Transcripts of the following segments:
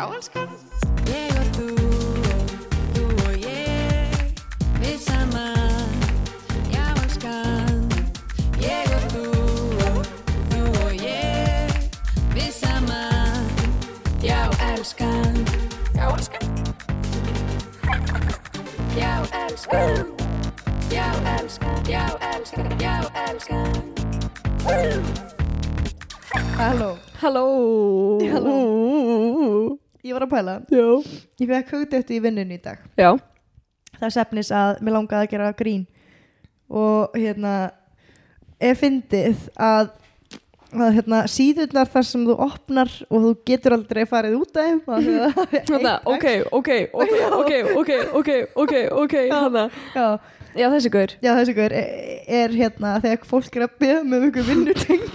Já, elskan. Ég og þú, þú og ég, við saman, já elskan. Ég og þú, þú og ég, við saman, já elskan. Já, elskan. Já elskan, já elskan, já elskan, já elskan. Halló, Halló Halló. Ég var að pæla. Já. Ég fekk hugdættu í vinnunni í dag. Já. Það er sefnis að mér langaði að gera grín. Og hérna er fyndið að, að hérna, síðurnar þar sem þú opnar og þú getur aldrei farið út af að það er Þannig, eitt ok, ok, ok, ok, ok, ok, ok, ok, þannig Já, þessi gaur. Já þessi guður er, er hérna þegar fólk er að beða með einhver vinnutengt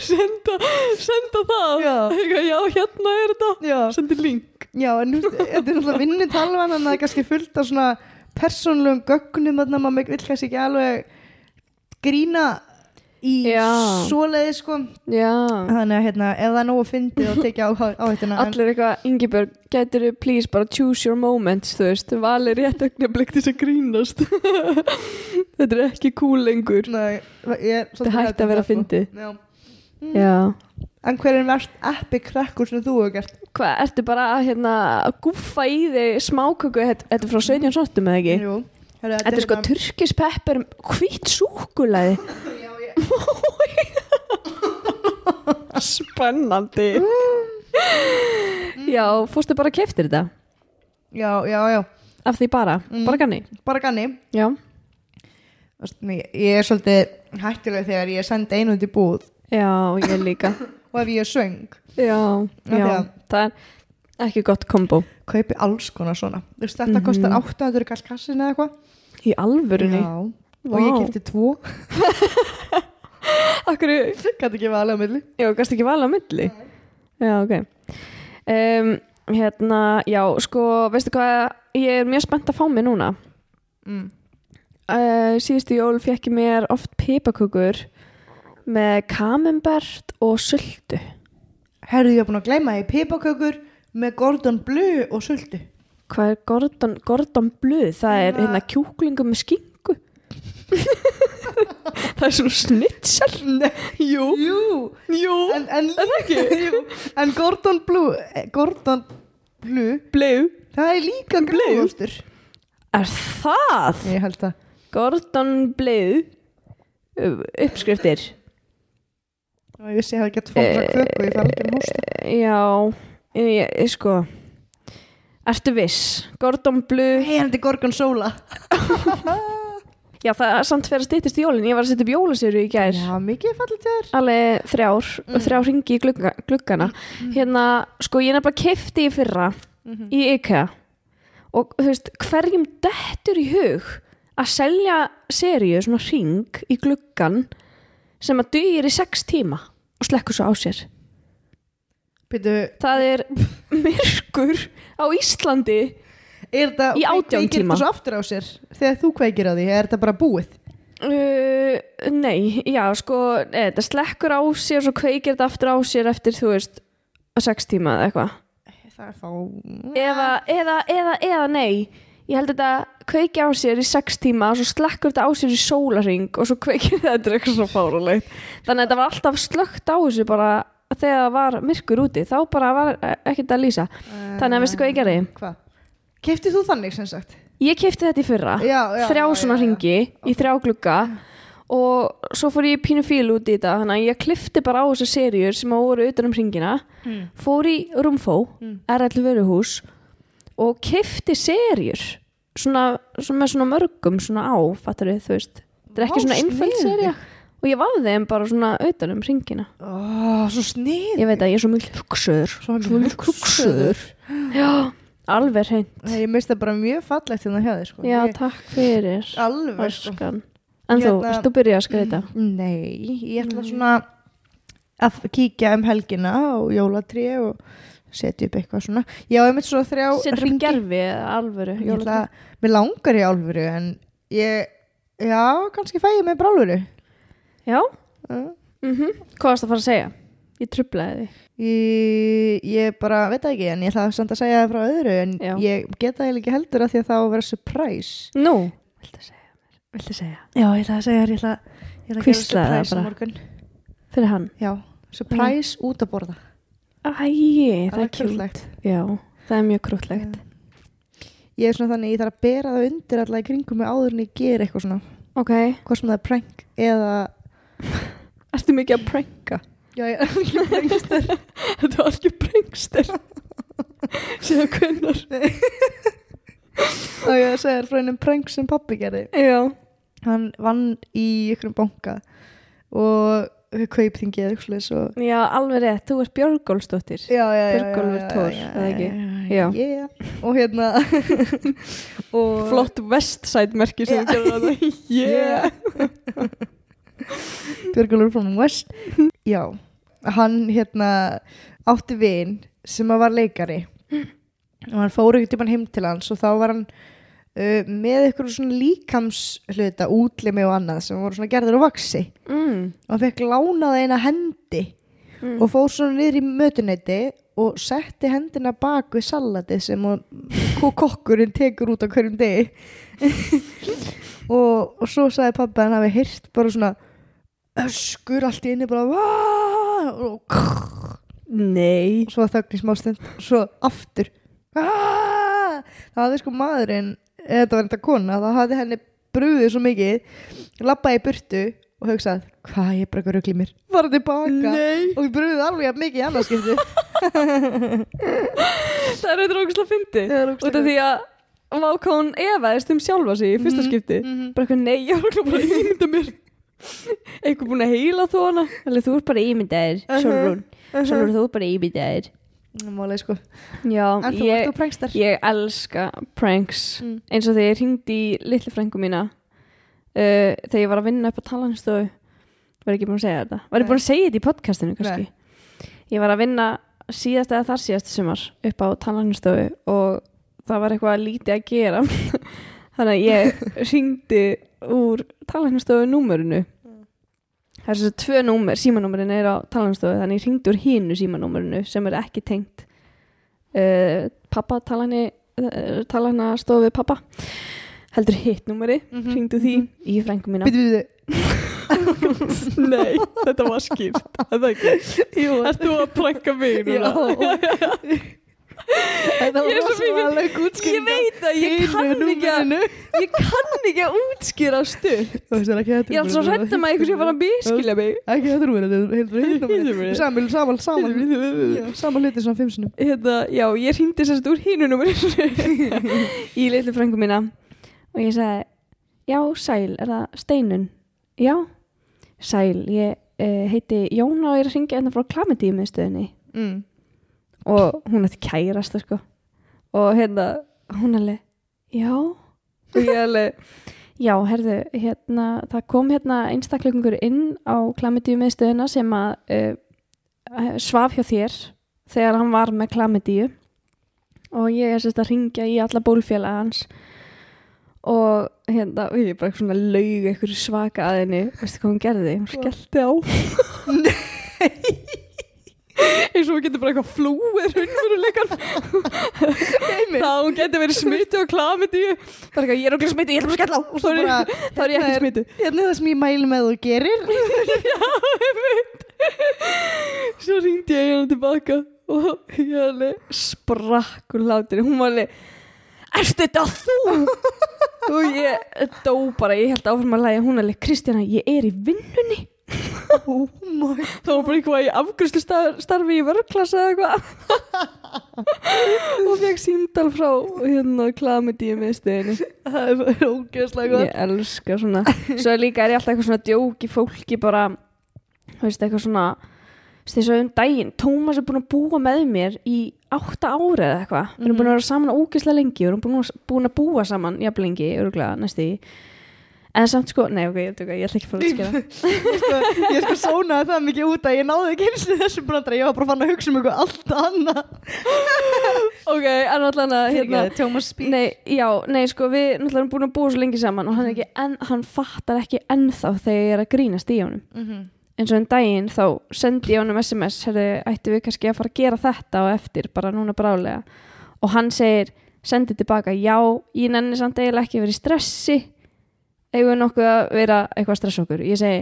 Senda, senda það. Já. Eitthvað, Já, hérna er þetta. Sendi link. Já en nú, þetta er náttúrulega vinnutalvan en það er kannski fullt af svona persónlegum gögnum þannig að maður vill kannski ekki alveg grína í svoleiði sko. Já. Þannig að hérna, ef það er nógu fyndið og tekja á, á þetta Allir eitthvað, Ingibjörg, gætur þú please bara choose your moments, þú veist, vali rétt augnablik til þess að grínast. Þetta er ekki cool lengur. Nei, ég Þetta hætti að vera fyndið. Já. Já. En hver er verst epic krakkur sem þú hefur gert? Hvað, ertu bara að hérna að gúffa í þig smáköku, þetta er frá 17 sortum eða ekki? Jú. Þetta er sko turkispepper, hvít súkulaði Spennandi. Já, fórstu bara að keftir þetta? Já, já, já. Af því bara, Mm. bara ganni? Bara ganni. Já, Ég ég er svolítið hættileg þegar ég sendi einu út í búð. Já, ég líka. Og ef ég er söng. Já, Af því já, að- það er ekki gott kombo. Kaupi alls konar svona. Þú veist, Þetta kostar 800 kall kassin eða eitthvað. Í alvörunni? Já Og ég Vá. kefti tvo. Akkur, Gæti ekki valið á milli. Já, gæst ekki vala á milli? Já, ok. Um, Hérna, já, sko, veistu hvað Ég er mjög spennt að fá mig núna. Mm. uh, Síðustu jól fekk ég mér oft pipakökur með kamembert og sultu. Herðu ég er búin að gleyma því. Pipakökur með Gordon Bleu og sultu. Hvað er Gordon, Gordon Bleu? Það er Hérna- hérna kjúklingu með skingu Það er svona Nei, Jú, Jú. Jú, En, en, jú, en Gordon Blue eh, Gordon Blue. Bleu Það er líka Blue? gráðustur Er það? Ég held það Gordon Bleu uh, uppskriftir. Ég sé að það gett fóra Eh, köku Ég fara ekki að hósta. Já, ég, ég sko. Ertu viss? Gordon Bleu Hei, hann er Gorgon Sola Já, það er samt fyrir að styttist í jólin. Ég var að setja upp jólasýru í gær. Já, mikið fallið til þér Alveg þrjár, Mm. þrjár ringi í glugga, gluggana. Hérna, sko, ég nefnilega kefti í fyrra Mhm. í IKEA og þú veist, hverjum dettur í hug að selja seríu, svona ring í gluggan sem að dugir í sex tíma og slekkur svo á sér. Býtu, það er myrkur á Íslandi er þetta Í átján tíma. Þegar þú kveikir á því, er þetta bara búið uh, nei, já sko nei, þetta slekkur á sér og svo kveikir þetta aftur á sér eftir þú veist á sex tíma eða eitthvað Það þá eða, eða, eða, eða nei ég held þetta kveiki á sér í sex tíma og svo slekkur þetta á sér í sólaring og svo kveikir þetta er eitthvað svo fárulegt þannig að þetta var alltaf slögt á þessu bara þegar það var myrkur úti þá bara var ekkert að lýsa þannig að veistu hvað ég gerði? Hvað? Keftið þú þannig sem sagt? Ég kefti þetta í fyrra. Já, já, þrjá já, svona ringi í þrjá glugga. Og svo fór ég pínu fíl út í þetta þannig að ég klifti bara á þessu seríur sem að voru utan um ringina Mm. fór í Rúmfó Mm. RL Vöruhús og kifti seríur svona, svona með svona mörgum svona á, fattar við, þú veist. Þetta er ekki Vá, svona einföld sería. Og ég vafði þeim bara svona utan um ringina Ó, svo snið ég veit að ég er svo mjög hugsaður. Svo mjög hugsaður. Já, alveg hreint. Ég það bara mjög fallegt hérna hjá þér sko. já, ég, takk fyrir Alveg sko. En þú, Hérna- erst þú byrjað að skreita Nei, ég ætla svona að kíkja um helgina og jólatrí og setja upp eitthvað svona. Já, ég mitt svo þrjá setur upp gerfi eða alvöru Ég ætla, Mér langar í álfuru en ég, já, kannski fæ ég mig brálfuru já, uh, mm hvað varst að fara að segja? Ég trublaði þig Ég, ég bara veit ekki en ég ætla samt að segja það frá öðru en Já. ég geta það ekki heldur að því að það á að vera surprise. Nú? Viltu segja mér? Viltu segja? Já, ég ætla að segja þér, ég ætla, ég ætla að gera surprise á morgun. Fyrir hann? Já, surprise út að borða. Æ, það er kjúlt krúttlegt. Já, það er mjög krútlegt Ég er svona þannig, ég þarf að bera það undir alla í kringum mig áður en ég ger eitthvað svona. Ok. Hvað sem það er prank eða Ertu mikið að pranka? Já, ég er ekki prankster Þetta var ekki prankster Síðan hvennar og ég að þér frá einum prank sem pappi gerði. Já. Hann vann í ykkur banka og kaupþingið eitthvað svoleiðis og Já, alveg rétt, þú ert Björgólfsdóttir. Já, já, já, Björgólfur já, eða ekki? já, já. og hérna og Flott vestside merki sem Já. þú gerði þetta Yeah. Björgulur from West. Já, hann hérna átti vin sem að var leikari og hann fór ekkert tímann heim til hans og þá var hann uh, með eitthvað svona líkamshluta útlimi og annað sem voru svona gerður á vaksi mm. og hann fekk lánað eina hendi Mm. og fór svona niður í mötuneyti og setti hendina bak við salatið sem kokkurinn tekur út á hverjum degi og, og svo sagði pappa hann hafi heyrt bara svona öskur allt í inni bara "Vaa!" Og Nei. Svo þögn í smá stund og svo aftur. "Vaa!" það hafði sko maðurinn þetta var þetta kona, það hafði henni brúðið svo mikið labbaði í burtu og hugsað, hvað ég bara í mér. Fara tilbaka Nei. og ég brúðið alveg jafn mikið í annarskipti Það er eitthvað ógæslega fyndi Það er Út af því að Vákón efaðist um sjálfa sig í fyrsta Mhm, skipti. mhm. Bara eitthvað nei, ég var bara að ímynda mér Eitthvað búin að heila þú hana? Þú ert bara ímyndaðir. Sjálfrún Sjálfrún þú ert bara ímyndaðir Málega sko. Já, En þú ert ég, þú prankster? ég elska pranks. Mm. eins og þegar ég hringdi í litlu frængu mína uh, þegar ég var að vinna upp á talanstofu var ekki búin að segja þetta? Var ég búin að segja þetta í podcastinu kannski? Ég var að vinna síðast eða þar síðast sumar upp á talanstofu og það var eitthvað lítið að gera. Þannig að ég hringdi úr talanstofu númerinu. Það er svo tvö númer símanúmerin er á talanstofu þannig úr hínu símanúmerinu sem er ekki tengt uh, pappa talani uh, talana stofu við pappa heldur hitt númeri Mhm, hringdu því. í frængu mína. Býtu, býtu Nei, þetta var skýrt. Það er ekki? Jú, Ert þú að pranka mig núna? Þetta var rosalega útskýring Ég veit að ég kann ekki að Ég kann ekki að útskýra stuð Ég er alltaf svo hrættum að eitthvað sé að fara að miskilja mig. Ekki þetta númer, þetta er Hittumverið. heilt Saman, saman, saman Saman hluti svona fimm sinum hérna, Já, ég hringdi sérst úr hínunum Í litlu frængu mína. Og ég sagði Já, sæl, er það Steinun? Já, sæl Ég uh, heiti Jóna og ég er að hringja hérna frá klamidímiðstöðinni mm. Og hún ætti kærasta sko. Og hérna hún alveg, já. Og ég alveg, já, herðu hérna, það kom hérna einstakleikungur inn á klamidíu miðstöðina sem að uh, svaf hjá þér þegar hann var með klamidíu og ég er sérst að ringja í alla bólfélag hans. Og hérna, og ég bara svona laug eitthvað svaka að henni, veistu hvað hún gerði? Hún skellti á eins og hún getur bara eitthvað flúið raunveruleikan þá hún getur verið smitu og klamidíu það er eitthvað, ég er okkur smitu, ég ætlum að skella á. Og bara, þá er ég hérna ekki smitu Hérna er það sem ég mæli með þú gerir. Já, ég veit. Svo ringdi ég hérna tilbaka og ég alveg sprakk úr hlátur hún var alveg Erstu þetta þú? og ég dó bara, ég held áfram að læga hún alveg, Kristjana, ég er í vinnunni Oh þá var bara eitthvað í afgriðslu starfi í vörklassa eða eitthvað. Og fekk símdal frá hérna klamidíu með stöðinu Það er ógeðslega ég elska svona. Svo líka er ég alltaf eitthvað svona djóki fólki bara veist eitthvað svona eins og um daginn Tómas er búin að búa með mér í átta ári eða eitthvað. Við erum búin að vera saman ógeðslega lengi við erum búin að, að búa saman jafn lengi öruglega næstu í en samt sko, nei ok, ég, ætla ekki að fara að skera. Ég sko, ég sko sónaði það mikið út að ég náði ekki eins og þessum brandara Ég var bara fann að hugsa um eitthvað allt annað. Ok, en allan að hérna, Thomas Speak Nei, já, nei, sko, við náttúrulega erum búin að búa svo lengi saman og hann, ekki en, hann fattar ekki ennþá þegar ég er að grínast í honum. Mhm. eins og en daginn þá sendi ég honum SMS herri, ættu við kannski að fara að gera þetta og eftir bara núna brálega og hann segir, sendi tilbaka já, ég nenni samt eiginlega ekki í stressi eigum við nokkuð að vera eitthvað að stressa okkur? Ég segi,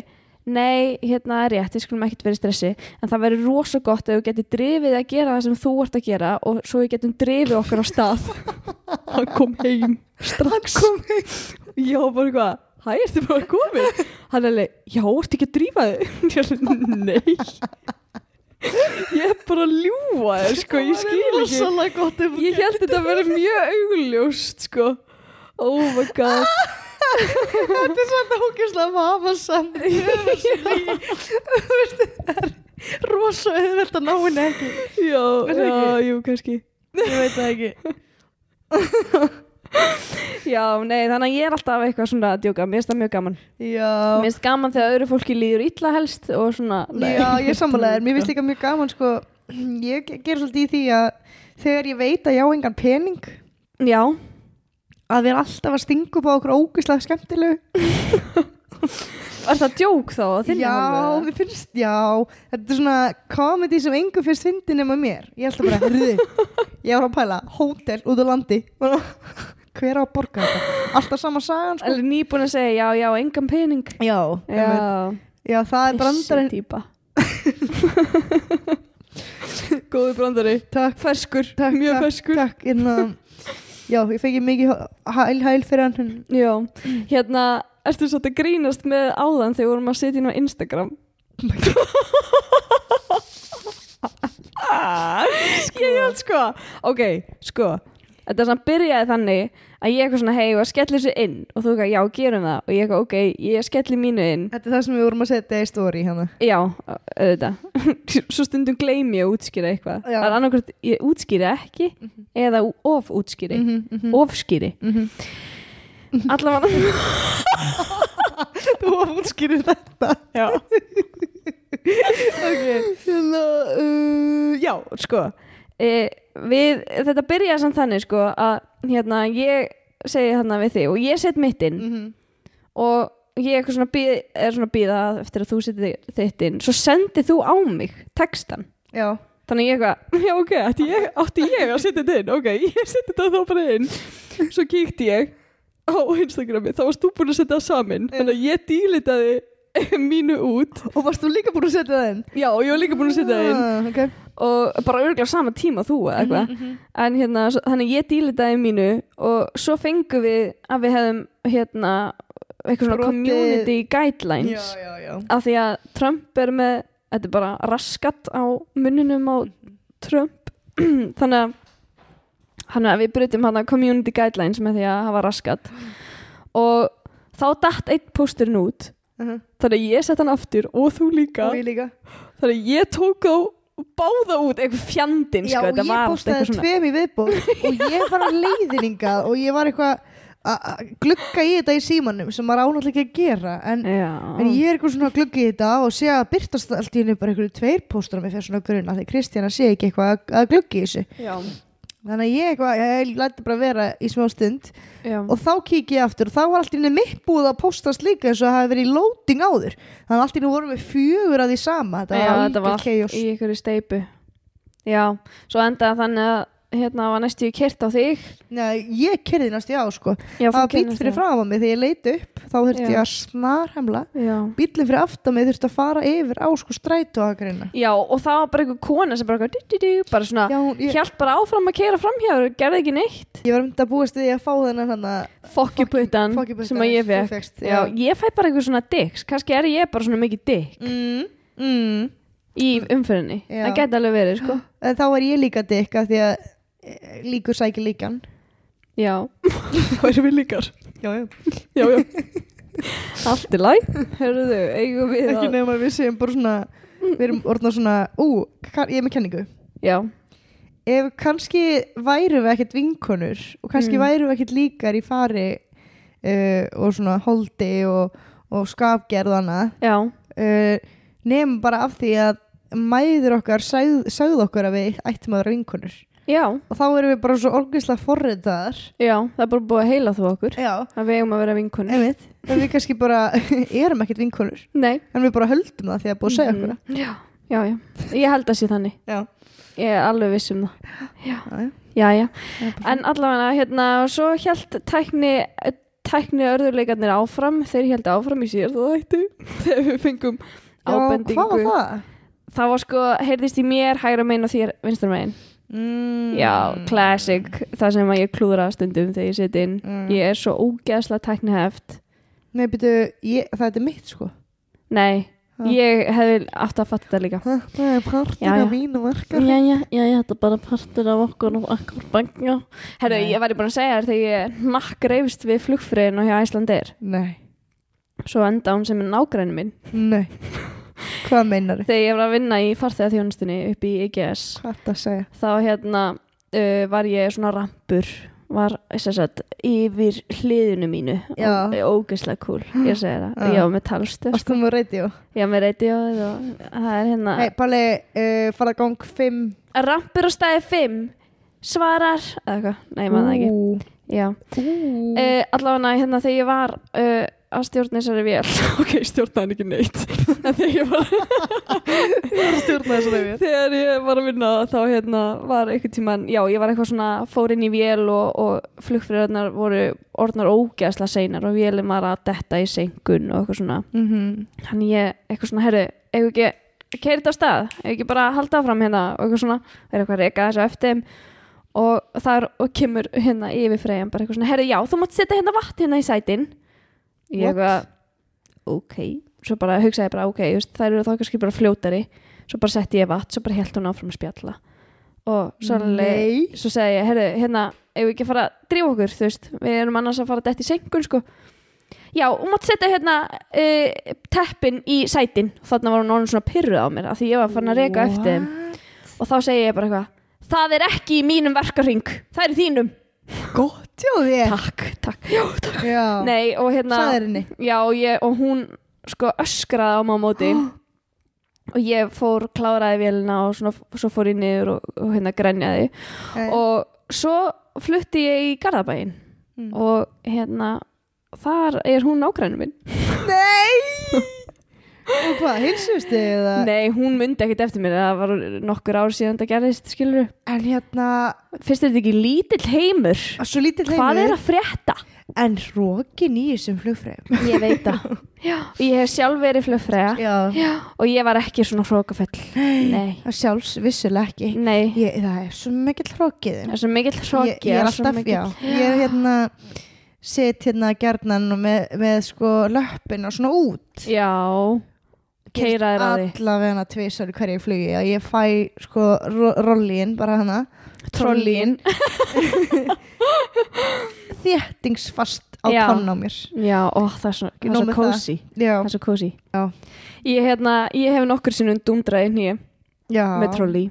nei, hérna er rétt við skulum ekkert vera í stressi, en það verður rosa gott ef við getum drifið að gera það sem þú ert að gera og svo við getum drifið okkur á stað. Hann kom heim strax. Kom heim. Já, bara eitthvað hæ, ertu bara komin? Hann er alveg, já, ertu ekki að drífa þig? Ég er alveg, nei. Ég er bara að ljúa þér, sko, ég skil ekki. Ég held þetta að vera mjög augljóst, sko. Oh my god Þetta er svona hókislega mafa samt Rosa auðvelt að ná henni ekki. Já, Er það já, jú, kannski. Ég veit það ekki. Já, nei, þannig að ég er alltaf eitthvað svona að djóka. Mér finnst það mjög gaman. Já, Mér finnst gaman þegar öðru fólki líður illa helst og svona nei. já ég er sammálaðir Mér finnst líka mjög gaman sko. Ég ge- ger svolítið í því að Þegar ég veit að ég á engan pening Já, Að við erum alltaf að stinga upp á okkur ógislega skemmtilegu. Er það djók þá? Já, mér finnst, já. Þetta er svona comedy sem engum finnst fyndi nema mér. Ég held að bara, herriði Ég var að pæla, hótel út á landi. Hver á að borga þetta? Alltaf sama sagan, sko. Eller nýbúin að segja, já, já, engan pening. Já, Já, já það er brandarinn Góði brandari. Takk, Ferskur, takk, mjög takk, ferskur. Takk, hérna Já, ég fekk mikið hæl, hæl fyrir hann. Já, hérna Ertu svo að grínast með áðan þegar við vorum að setja inn á Instagram? Ég held sko Ok, sko Þetta er svona byrjaði þannig að ég eitthvað svona hei og að skelli sér inn. Og þú eitthvað já gerum það. Og ég eitthvað ok ég skelli mínu inn. Þetta er það sem við vorum að setja í stóri hérna. Já, auðvitað. Svo stundum gleymi ég að útskýra eitthvað. Já. Það er annarkvæmt, ég útskýri ekki eða of útskýri. -hmm, mm -hmm. Ofskýri Allavega Þú var útskýrið þetta. Já. Okay. hérna, uh, Já, sko við, Þetta byrjaði samt þannig sko að hérna ég segi þarna við þig og ég set mitt inn mm -hmm. og ég eitthvað svona býð, er svona býða eftir að þú setið þitt inn. Svo sendið þú á mig textan Já, Þannig ég eitthvað, já ok, átti ég, átti ég að setja þetta inn, ok, ég setja þetta þá bara inn. Svo kíkti ég á Instagrami, þá varst þú búin að setja það saman, þannig að ég dílitaði mínu út. og varst þú líka búin að setja það inn? Já, ég var líka búin að setja það inn ah, okay. og bara örgulega sama tíma þú eða eitthvað. En hérna, svo, þannig að ég dílitaði mínu og svo fengum við að við hefðum hérna eitthvað svona Brotið- community guidelines Já, já, já af því að Trump er með þetta er bara raskat á munninum á Trump þannig að þannig að við brytum hann community guidelines með því að hafa raskat og þá datt einn pósturinn út uh -huh. þannig að ég sett hann aftur og þú líka. Og líka. Þannig að ég tók þá báða út eitthvað fjandinn Já, sko, og ég svona. tveim í viðbóð og ég var að leiðiningað og ég var eitthvað að að glugga í þetta í símanum sem maður ánáttúrulega ekki að gera. En, en ég er eitthvað svona að glugga í þetta og sé að byrtast allt í hennu bara einhverju tveir póstur með fyrir svona grunna því Kristjana sé ekki eitthvað að, að glugga í þessu. Já. Þannig að ég eitthvað, ég læti bara vera í smá stund. Já. og þá kík ég aftur og þá var allt í henni mitt búið að postast líka eins og það hafi verið í loading áður. Þannig að allt í henni vorum við fjögur að því sama. Þetta Já, var þetta var algjör allt chaos. í einhverju steipu Já, svo endaði þannig að hérna var næstu í kyrt á þig? Nei, ég kerði næst í á sko. Já, það var bíl fyrir fram á mig. Þegar ég leiti upp þá þurfti Já. ég að snarhemla. Bílinn fyrir aftan mig þurfti að fara yfir á sko strætóakarina Já, og það var bara einhver kona sem bara, dí, dí, dí, bara svona, ég, hjælt bara áfram að keira framhjá gerði ekki neitt. Ég var að búast við því að fá þennan hann að Fokkjuputtan sem að ég fekk já. ég fæ bara einhver svona dicks. Kannski er ég bara svona mikið dick mm, mm. í umfyrinni það geti alveg verið, sko. En þá var ég líka dikka því að líkur sækir líkan. Já, það erum við líkar. Já, já. já, já. Allt er læg, hörruðu, eigum við ekki að nefnum að við séum bara svona við erum orðna svona, ú, ka- ég er með kenningu. Já, ef kannski væru við ekkert vinkonur og kannski Mm. væru við ekkert líkar í fari uh, og svona holdi og, og skapgerðana já, uh, nefnum bara af því að mæður okkar sagð, sagði okkur að við ættum að vera vinkonur Já, og þá erum við bara svo orgislega forritaðar. Já, það er bara búið að heila þú okkur. Já, að við eigum að vera vinkunni einmitt. En við kannski bara erum ekkert vinkonur. Nei, en við bara höldum það því að búið að segja okkur. Mhm. Já, já, já, ég held að sé þannig. Já, Ég er alveg viss um það. Já, já, já. já, já. En allavega, hérna, svo held tækni tækni örðurleikarnir áfram. Þeir held áfram í síðast og þættu þegar við fengum Já, ábendingu hvað var það? það var sko, heyrðist í mér hægra megin og þér vinstra megin Mm. já, classic, það sem að ég klúðra stundum þegar ég seti inn. Mm. ég er svo ógeðslega tækniheft. Nei, byrju, það er mitt sko. Nei, Ha. ég hefði átt að fatta þetta líka. Það er partur Já, já. af mínu verkar já, já, já, já, þetta er bara partur af okkur og okkur banga herru, ég væri búin að segja þér þegar ég nakk reyfst við flugfriðin og hjá Æslandir Nei, svo enda hún sem er nágræni minn. Nei Hvað meinar þið? þegar ég var að vinna í farþegaþjónustunni upp í IGS Hvað er það að segja? þá hérna uh, var ég svona rampur var sagt, yfir hliðinu mínu Já. og ógeðslega cool, ég segi það Já. ég var með talstöð Varst þú með radio? var með radio og það er hérna Hei, Palli, uh, fara gang 5 rampur á stæði 5 svarar eða eitthvað, nei, maður ekki já, uh, allavega hérna þegar ég var uh, að stjórna þessari vél. Ok, stjórna hann ekki neitt. En þegar ég var stjórna þessu reyfið þegar ég var að vinna þá hérna var einhvern tíman já ég var eitthvað svona fór inn í vél og, og flugfriðarnar voru orðnar ógeðslega seinar og vélum var að detta í senkun og eitthvað svona. Mm -hmm. þannig ég eitthvað svona herru ef ekki keiri þetta stað? Ef ekki bara halda áfram hérna? Og eitthvað svona. Er eitthvað að reyka þessu eftir og það er, og kemur hérna yfir freyjan bara eitthvað svona herru já þú mátt setja hérna vatn hérna í sætin ég eitthvað ok svo bara hugsaði ég bara ok þær eru þá kannski bara fljótari svo bara setti ég vatn svo bara held hún áfram að spjalla. Og Nei. svo segi ég herru hérna ef við ekki fara að drífa okkur þú veist? Við erum annars að fara dætt í senkun sko. Já og mátt setja hérna uh, teppin í sætin. Þannig var hún orðin svona pyrruð á mér af því ég var farin að reka eftir og þá segi ég bara eitthvað það er ekki í mínum verkarring það er þínum Gott hjá þér. Takk, takk, já, takk. Já. Nei og hérna Sæðir henni já og, ég, og hún sko öskraði á mig á móti. Og ég fór kláraði vélina og svona, svo fór ég niður og, og hérna grenjaði. Eh, og svo flutti ég í Garðabæin Mm. og hérna þar er hún nágrænu minn. Nei Og hvað, heilsust þið eða? nei, hún myndi ekkert eftir mér það var nokkur ár síðan það gerðist skilur En hérna, finnst þetta ekki lítill heimur? Svo lítill heimur. Hvað er að frétta? En rókin í þessum flugfræðum ég veit það. Og ég hef sjálf verið flugfræða og ég var ekki svona hrókafell nei, sjálfs vissulega ekki. Nei. Ég, Það er svo mikill hrókið það er svo mikill hróki ég, er alltaf, já. Ég er hérna Sitt hérna og með, með sko löppina svona út. Já, keiraðir á því. Allavega tvisar í hverju flugi að ég fæ sko ro rollín bara hana. Trollín þéttingsfast á tonn á mér. Já, ó, það er svo, Ekki það er svo Já. ég, hérna, ég hef nokkur sinnum dundraði nýja með trolli.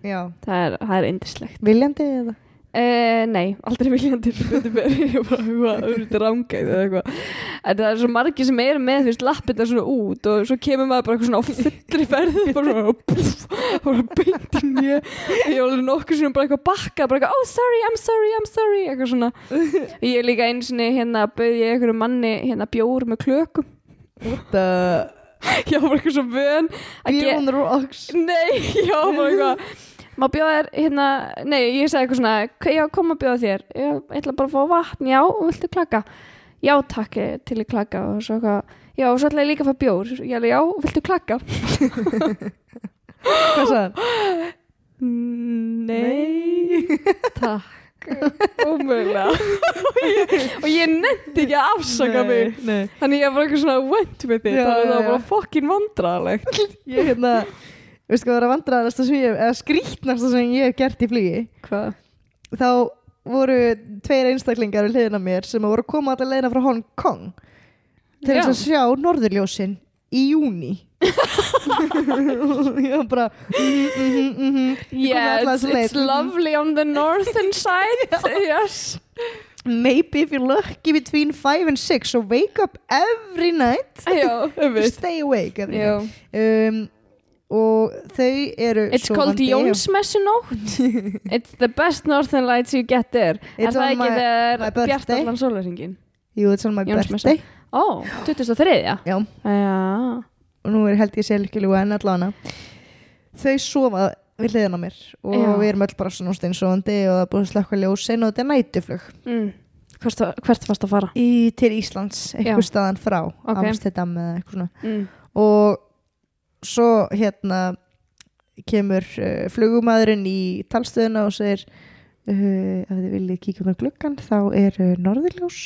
Það er, er indislegt viljandi eða? Uh, nei, aldrei viljandi ég er eitthvað auðvitað rángæð eða eitthvað. En það er svo margir sem eru með þú veist lappirna svona út og svo kemur maður bara eitthvað svona á fullri ferð bara svona puff, bara beint í nýja ég var alveg nokkur sem bara eitthvað bakka bara eitthvað oh sorry, I'm sorry, I'm sorry eitthvað svona. Ég er líka einu sinni hérna bauð ég einhverju manni hérna bjór með klökum. What the? Ég var bara eitthvað svo vön að on the rocks Nei, já, bara eitthvað Má bjóða þér, hérna, nei, ég sagði eitthvað svona "Hva- Já, kom að bjóða þér. Já, ég ætla bara að fá vatn, já, viltu klaka? Já, takk, til í klaka og svo eitthvað, já, og svo ætla ég líka að fá bjór. Ég alveg, já, viltu klaka? Hvað sagði hann? Nei, takk. Ómögulega. Og ég, ég nefndi ekki að afsaka mig Nei, Þannig ég var eitthvað svona went with it. Já, það já, var já. bara fokkin vandræðalegt. Ég hérna Veistu hvað það er að vandræðast sem ég eða skrítnasta sem ég hef gert í flugi? Hvað? þá voru tveir einstaklingar við hliðina mér sem voru að koma allir leiðina frá Hong Kong til þess að sjá norðurljósin í júni og ég var bara mhm, mhm, mhm Ég kom með alla Yes, þessa leið. it's lovely on the northern side. Yes. Maybe if you're lucky between 5 and 6 so wake up every night. Já, stay awake every night. Um, og þau eru It's called Jónsmessunótt It's the best northern lights you get there Er það ekki þegar birthday. bjart allan sólarringin? Jú, it's on my birthday Ó, 2003, já Já, og nú er held ég ljúga en allavega þau sofa við hliðin á mér og Já. við erum öll bara svona steinsofandi og það er búið að slökka ljósin og þetta er nætuflug mm. hvert, hvert fannst að fara? í, til Íslands, Já. staðan frá Ok. Amsterdam eða eitthvað svona Mm. og svo hérna kemur uh, flugumæðurinn í talstöðuna og segir uh, ef þið viljið kíkja með gluggan þá er uh, norðurljós.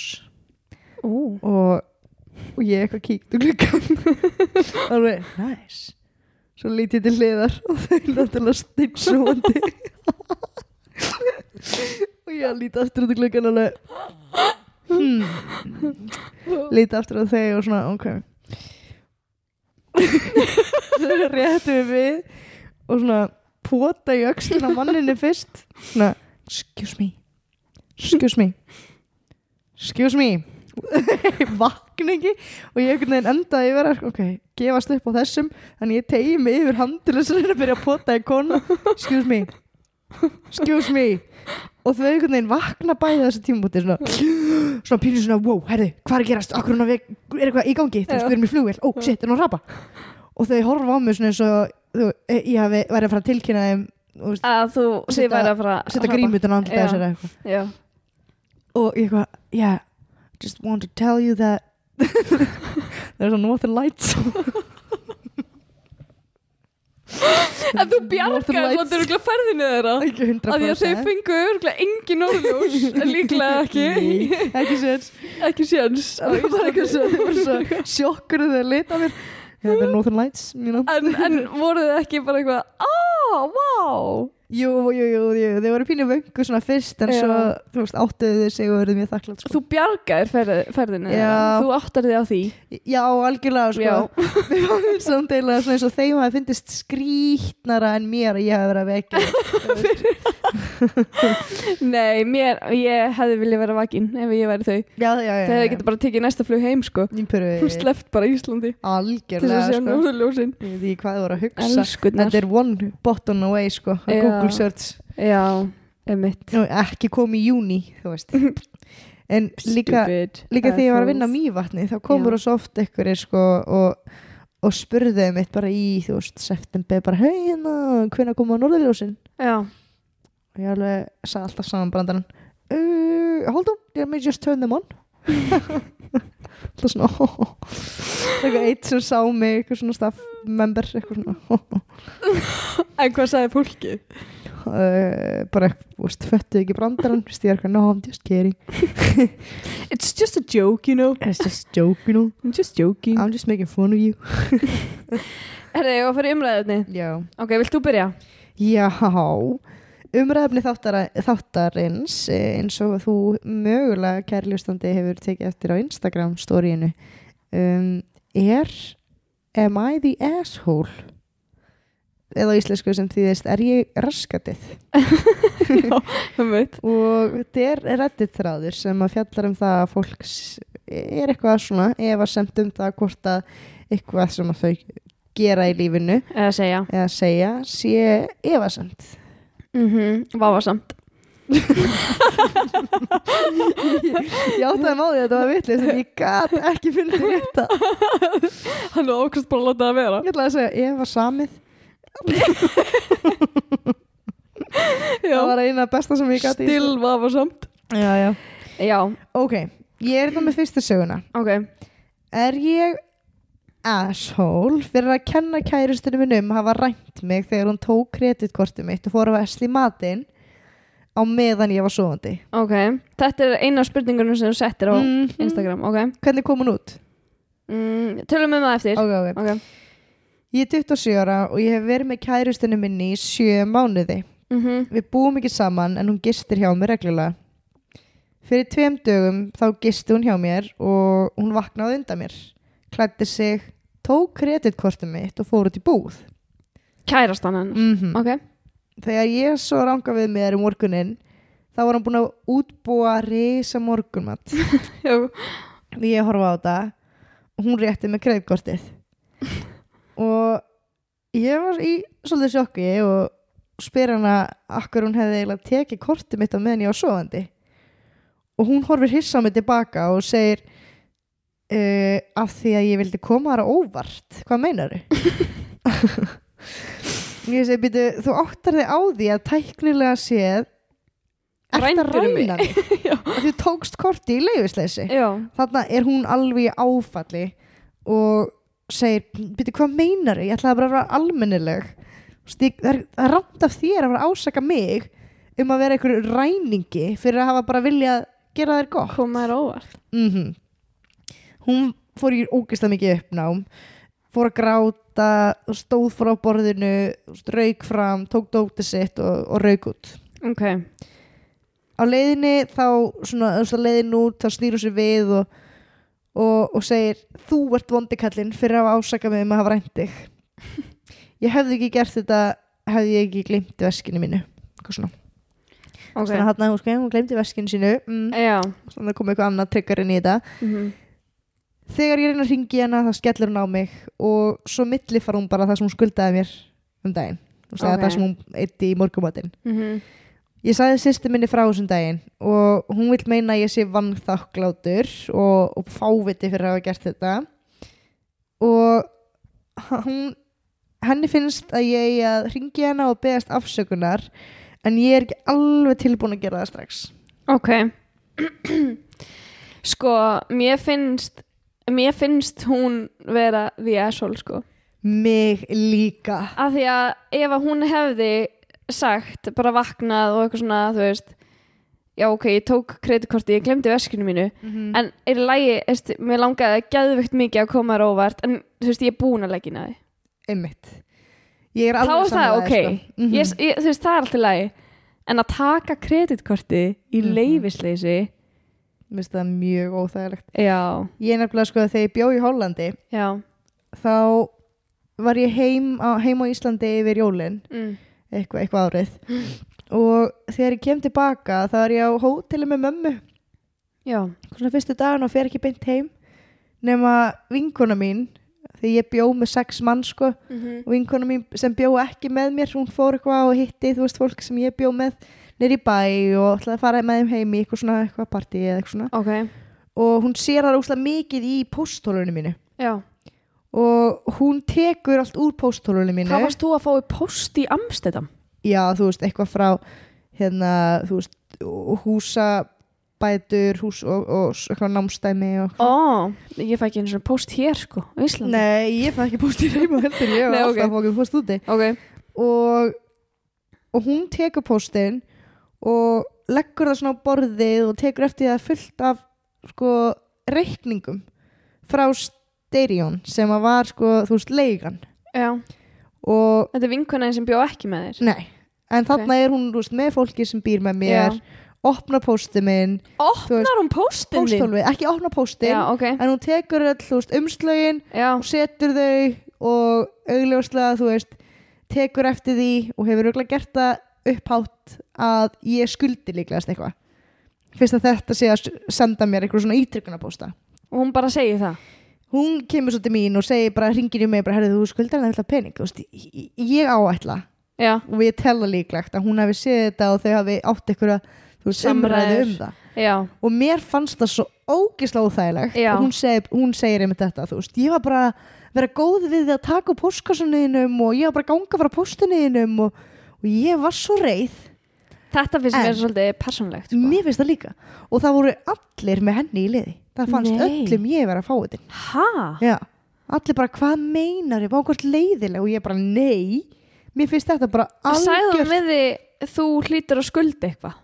Ó, og, og ég eitthvað kíkt um gluggan alveg, nice. Svo lít ég til hliðar og þau er náttúrulega steinsóandi og ég líti aftur út í gluggan alveg hmm. líti aftur á þau og svona, ok. svo réttum við og svona pota í öxlina á manninni fyrst. Svona, excuse me. Excuse me. Excuse me. Vakna ekki og ég einhvern veginn endaði að ok, gefast upp á þessum þannig ég tegi mig yfir að byrja að pota í konu. Excuse me. Excuse me og þau einhvern veginn vakna bæði þessu tímabúti svona, svona pínu svona wow, herði, hvað er að gerast, við er eitthvað í gangi, þú veist, við erum í flugvél. Oh shit, er hún að rapa og þau horfa á mig svona eins og þú, e- ég hafi verið að fara að tilkynna þeim veist, að þú þið Setja- væri að fara að setja grímutan andlita Já. þessar eitthvað. Og ég eitthvað, yeah just want to tell you that there's a northern lights en þú Lights. svolítið örgulega ferðinu þeirra. Ekki 100% að því að þau fengu örgulega engin orðljós en líklega ekki. Nei, ekki séns. Ekki séns. Það var bara eitthvað það sjokkur þegar þeir lita á mér. Yeah, the northern lights, en, en voru þið ekki bara eitthvað ó, vá jú, jú, jú, jú, þeir voru pínu vöngu svona fyrst en Já. svo, þú veist, áttuðu þau sig og verðu mjög þakklátt sko. þú bjargaðir ferð, ferðinu Já. þú áttar þig á því já, algjörlega, sko Já. varum samt eiginlega svona eins og þeim hafi fyndist skrítnara en mér að ég hafi verið að vekja nei, mér, ég hefði viljað vera vakinn ef ég væri þau. Já, já, já, þau hefði getið bara tekið næsta flug heim sko. Hún sleft bara Íslandi. Til þess að algjörlega sjá sko. norðurljósin. Ég veit ekki hvað þið voru að hugsa. Þetta er one button away sko. Google search. Já, emitt ekki kom í júni þú veist. En líka, líka þegar ég var að vinna mývatni þá komur það svo oft ykkur sko, og, og spurðu mitt bara í þú veist, september bara hei hérna, hvenær koma norðurljósin? Já, og ég alveg sagði alltaf saman brandarann uh, hold on, let me just turn them on. Alltaf svona eitthvað eitt sem sá mig eitthvað svona staff member eitthvað svona. En hvað sagði fólkið? uh, bara, þú veist, föttu ekki er eitthvað, no, I'm just kidding. It's just a joke, you know. It's just joke, you know. I'm just joking. I'm just making fun of you. Herði, ég var að fara í umræðinni já, Ok, vilt þú byrja? já þáttara, þáttarins eh, eins og þú mögulega kærljústandi hefur tekið eftir á Instagram storyinu um, er am I the asshole? Eða íslensku sem þýðist er ég raskatið? Já, það veit. Og þetta er reddit þráður sem að fjallar um það að fólk er eitthvað svona efa semt um það hvort að eitthvað sem að þau gera í lífinu Eða segja. eða segja sé efasemt mm -hmm. Váfasamt ég áttaði máði að þetta var vitlega sem ég gat ekki fundið rétta. Hann er ákvæmst bara að láta það vera. Ég ætlaði að segja efa samið. Það var eina besta sem ég gat í Still váfasamt já, já. Já, ok, ég er þetta með fyrstu söguna. Ok. Er ég asshole fyrir að kenna kærustunum minn um hafa rænt mig þegar hún tók kreditkortið mitt og fór að vesli matinn á meðan ég var sofandi? Ok, þetta er eina af spurningunum sem þú settir á Mhm. Instagram Ok, Hvernig kom hún út? mm, tölum um það eftir Ok, ok. Ok, Ég er 27 ára og ég hef verið með kærustunum minni í sjö mánuði. mhm Við búum ekki saman en hún gistir hjá mér reglulega. Fyrir tveim dögum þá gisti hún hjá mér og hún vaknaði undan mér. Klæddi sig, tók kreditkortið mitt og fór út í búð. Kærastan hennar? Mm Ok, þegar ég svo ranga við mér um morgunin þá var hann búin að útbúa risa morgunmat já. Og ég horfa á þetta. Og hún rétti með kreitkortið og ég var í svolítið sjokki og spyr hana akkur hún hefði eiginlega tekið kortið mitt á meðan ég var sofandi. Og hún horfir hissa á mig tilbaka og segir uh, af því að ég vildi koma þar á óvart. Hvað meinar ég segi býtu þú áttar þig á því að tæknilega séð ert að ræna mig þú tókst kortið í leifisleysi Já, þarna er hún alveg áfalli og segir, byrju hvað meinar ég ætlaði bara að vera almennileg. Það er, rámt af þér að vera ásaka mig um að vera einhverju ræningi fyrir að hafa bara viljað gera þér gott. Koma þér óvart. Mm hún fór í ógeðslega mikið uppnám fór að gráta stóð frá borðinu rauk fram, tók dótið sitt og, og rauk út. Ok, á leiðinni þá svona, leiðin út þá hún sér við og, og, og segir þú ert vondikallinn fyrir að ásaka mig um að hafa rænt þig. Ég hefði ekki gert þetta hefði ég ekki glimt veskinu mínu eitthvað svona, ok. Þannig að hann glemti veskinu sínu mm, þannig að kom eitthvað annað tryggar inn í þetta. Mhm. Þegar ég reyna að ringi hana þá skellir hún á mig og svo milli fara hún bara það sem hún skuldaði mér um daginn veist, Ok. okay. það sem hún eitti í morgumatinn Mhm. Ég sagði sýstu minni frá þessum daginn og hún vil meina að ég sé vannþakklátur og, og fáviti fyrir að hafa gert þetta og hún, henni finnst að ég að ringi hana og beðast afsökunar en ég er ekki alveg tilbúin að gera það strax Ok Sko, mér finnst mér finnst hún vera the asshole sko Mig líka af því að ef að hún hefði sagt, bara vaknað og eitthvað svona, þú veist já ok, ég tók kreditkorti, ég glemdi veskinu mínu mm. en er í lagi, veist, mér langaði geðveikt mikið að koma þér óvart en þú veist, ég er búin að leggja það Einmitt Ég er þá alveg er það ok, sko. Mhm. ég, ég, þú veist, það er alltaf lagi en að taka kreditkorti í Mhm. leifisleysi Mér finnst það mjög óþægilegt. Já, Ég er nefnilega sko þegar ég bjó í Hollandi já. þá var ég heim á, heim á Íslandi yfir jólin mm. eitthvað, eitthvað árið. Og þegar ég kem tilbaka þá er ég á hóteli með mömmu. Já, svona fyrstu dagan og fer ekki beint heim nema vinkona mín þegar ég bjó með sex mann sko. Og vinkona mín sem bjó ekki með mér hún fór eitthvað og hitti þú veist fólk sem ég bjó með nýr í bæ og ætlaði að fara með þeim heim í eitthvað svona eitthvað partí eða eitthvað svona. Ok, og hún sér það úslega mikið í pósthólunum mínu. Já. Og hún tekur allt úr pósthólunum mínu. Hvað varst þú að fá í post í Amstedam? já, þú veist, eitthvað frá hérna, þú veist, húsabætur hús og, og eitthvað námstæmi og... ó, ég fæ ekki einu svona post hér sko, á Íslandi. Nei, ég fæ ekki post í reyma heldur, ég. Var alltaf að fá ekki post úti. Ok, og, og hún tekur postin og leggur það svona á borðið og tekur eftir það fullt af sko reikningum frá Stereon sem að var sko, þú veist, leigan. Já. Og þetta er vinkonaðin sem bjó ekki með þér? Nei, en þarna er hún þú veist, með fólki sem býr með mér opna postið minn Þú veist, opnar hún postin þín? pósthólfi, ekki opna postin já, ok, en hún tekur öll, þú veist, umslögin já, og setur þau og augljóslega, þú veist tekur eftir því og hefur auðvitað gert það upphátt að ég skuldi líklegast eitthvað. Fyrst að þetta sé að senda mér eitthvað svona ítrykunarpósta og hún bara segir það? Hún kemur svo til mín og segir bara, ringir í mig bara, herrðu, þú skuldar hann eitthvað pening? Veist, ég, ég áætla. Já, og ég tella líklegt að hún hafi séð þetta og þau hafi átt eitthvað Samræður. um það já, og mér fannst það svo ógislega óþægilegt Já. og hún segir, hún segir einmitt þetta veist, ég var bara að vera góð við því að taka postkassunniðinum og ég var bara að ganga frá postunniðinum og, og ég var svo reið þetta finnst mér svolítið persónlegt sko. mér finnst það líka. Og það voru allir með henni í liði. Það fannst Nei. öllum ég vera að fá þetta allir bara hvað meinar ég, var hvort leiðileg? Og ég bara nei. Mér finnst þetta bara sagði hún við því þú hlýtur að skulda eitthvað?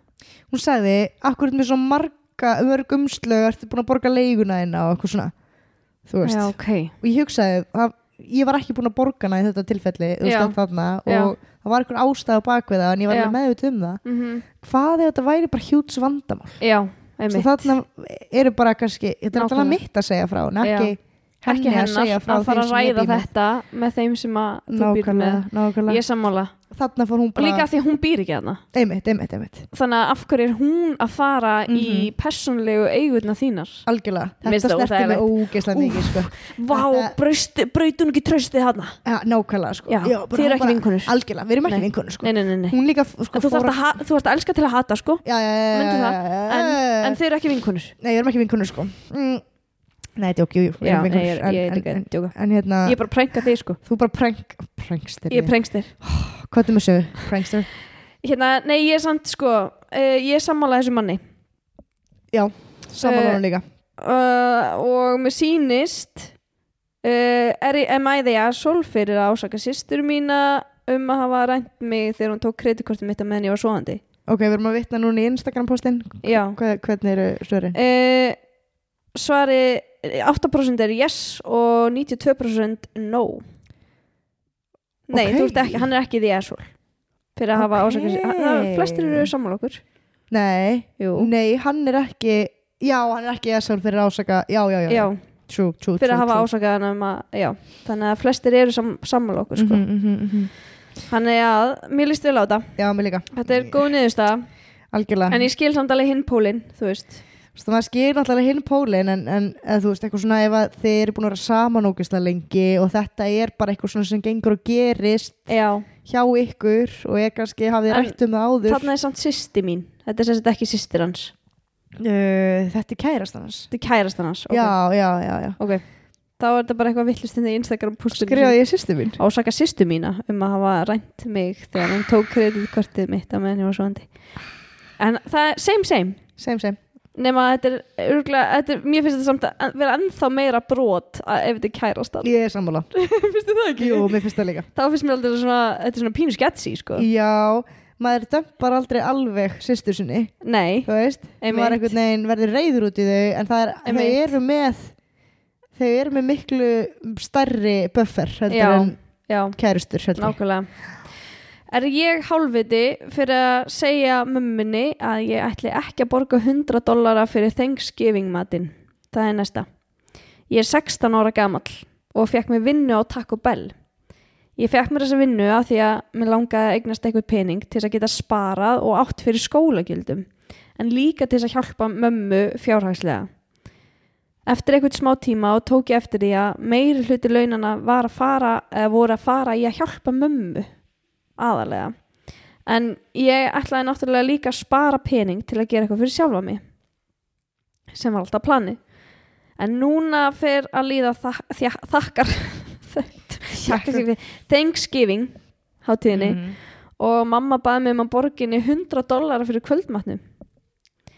Hún sagði, akkur með svo marga mörg umslög, ertu búin að borga leiguna þína og eitthvað svona. Já, ok, og ég hugsaði að ég var ekki búin að borga hana í þetta tilfelli þarna, og það var einhver ástæða bak við það en ég var alveg meðut um það. Mm hvað ef þetta væri bara hjúts vandamál? Já, einmitt. þarna eru bara kannski þetta er alltaf mitt að segja frá en ekki henni ekki að hennar segja frá að fara þeim að sem ég ræða bý með. þetta með þeim sem að þú býr með. nákvæmlega, ég sammála. Þarna fór hún bara líka því að hún býr ekki þarna. Einmitt, einmitt, einmitt, þannig að af hverju er hún að fara í Mhm. persónlegu eigurna þínar? Algjörlega. Þetta það snerti mig ógeðslega mikið sko. vá, Þetta- braut hún ekki tröstið þarna? Ja, nákvæmlega sko. Já, bara þið eru ekki vinkonur. algjörlega, við erum ekki Nei. vinkonur sko. nei, nei, nei, hún líka sko, En þú, að, þarft að elska til að hata sko. Já, já, já, nei, ekki erum nei, vinkonur. ég, ég, en- ég, en- ég, ég, en hérna, ég er bara að prænka þig sko. Þú bara prank prankster, ég er prankster. Hvað er með sögu, prankster? Hérna, nei, ég er samt sko uh, ég er sammála þessu manni. Já, saman Eh, honum líka. uh, og mér sýnist uh, er, ég- am I the asshole fyrir að ásaka sýstur mína um að hafa rænt mig þegar hún tók kreditkortið mitt að meðan ég var svoandi ok, við erum að vitna núna í Instagram postin já hvernig eru störin uh, svari 8% er yes og 92% no nei, Ok. þú ert ekki, hann er ekki the asshole fyrir að hafa Ok. ásaka sýstur flestir eru sammála okkur nei, Jú. nei, hann er ekki já, hann er ekki SL fyrir að ásaka já, já, já, já, true, true, fyrir true, að hafa true. ásakað hann um að já, þannig að flestir eru sam, sammála okkur sko. Mhm, mhm, mhm. Þannig að mér líst á þetta já, mér líka, Þetta er góð niðurstaða algjörlega En ég skil samt alveg hinn pólinn, þú veist Þú veist, maður skýr náttúrulega hinn pólinn en, en eða, þú veist, eitthvað svona ef að þið eru búin að vera saman ógeðslega lengi og þetta er bara eitthvað svona sem gengur og gerist Já, hjá ykkur og ég kannski hafði En rætt um það áður. þarna er samt sýsti mín. Þetta er sagt ekki sýstir hans. Uh, Þetta er kærast hans. Þetta er kærastan hans ok. Já, já, já, já. Ok, þá er þetta bara eitthvað villust inn í Instagram postinu Skrifaði ég sýstu mín Ásaka sýstu mína um að hafa rænt mig þegar hann tók kreditkortið mitt á meðan ég var svoandi En það er same same. Same, same nema þetta er örgulega, þetta er, mér finnst þetta samt að vera ennþá meira brot að, ef þetta er kærastan Ég er sammála finnst þið það ekki? Jú, mér finnst það líka þá finnst mér aldrei svona, þetta er svona pínu sketsi sko. Já, maður dömpar aldrei alveg sýstur sinni nei, Einmitt. maður einhvern veginn verður reyður út í þau en það er, þau eru með þau eru með miklu stærri buffer heldur Já. en já, kærustur heldur. nákvæmlega er ég hálfviti fyrir að segja mömmunni að ég ætli ekki að borga 100 dollara fyrir Thanksgiving matinn? Það er næsta. Ég er 16 ára gamall og fekk mér vinnu á Taco Bell. Ég fekk mér þessa vinnu af því að mér langaði að eignast eitthvað pening til að geta sparað og átt fyrir skólagjöldum en líka til að hjálpa mömmu fjárhagslega. Eftir einhvern smá tíma og tók ég eftir því að meiri hluti launana að fara, voru að fara í að hjálpa mömmu aðalega. En ég ætlaði náttúrulega líka að spara pening til að gera eitthvað fyrir sjálfa mig, sem var alltaf planið. En núna fer að líða þak þja þakkar, Thanksgiving hátíðinni Mhm. og mamma baði mig um að borginni 100 dollara fyrir kvöldmatnum.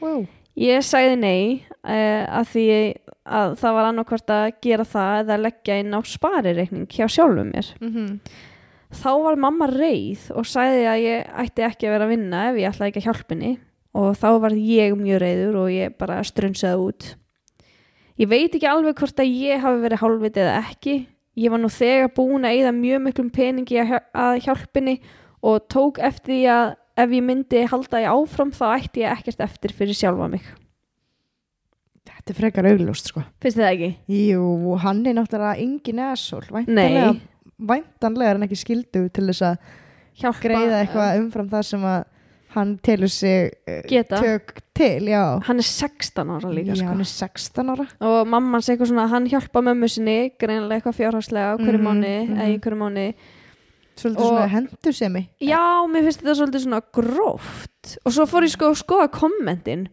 wow. Ég sagði nei uh, að því að það var annarkvort að gera það eða leggja inn á sparireikning hjá sjálfum mér. mm Þá var mamma reið og sagði að ég ætti ekki að vera að vinna ef ég ætlaði ekki að hjálpa henni og þá var ég mjög reiður og ég bara strunsaði út. Ég veit ekki alveg hvort að ég hafi verið hálfvitið eða ekki. Ég var nú þegar búin að eyða mjög miklum peningi að hjá- að hjálpa henni og tók eftir því að ef ég myndi halda ég áfram þá ætti ég ekkert eftir fyrir sjálfa mig. Þetta er frekar augljóst sko Finnst þið það ekki? Jú, hann er náttúrulega engin asshole Nei, væntanlega, er hann ekki skildu til þess að hjálpa greiða eitthvað umfram það sem að hann telur sig uh, Geta. tök til, já. Hann er 16 ára líka Já, sko. hann er 16 ára. Og mamman sé eitthvað svona hann hjálpa mömmu sinni greinilega eitthvað fjárhagslega eða í hverju mánu Svolítið Og- svona hendur sem mig já, mér finnst þetta svolítið svona gróft. Og svo fór ég sko að skoða kommentin.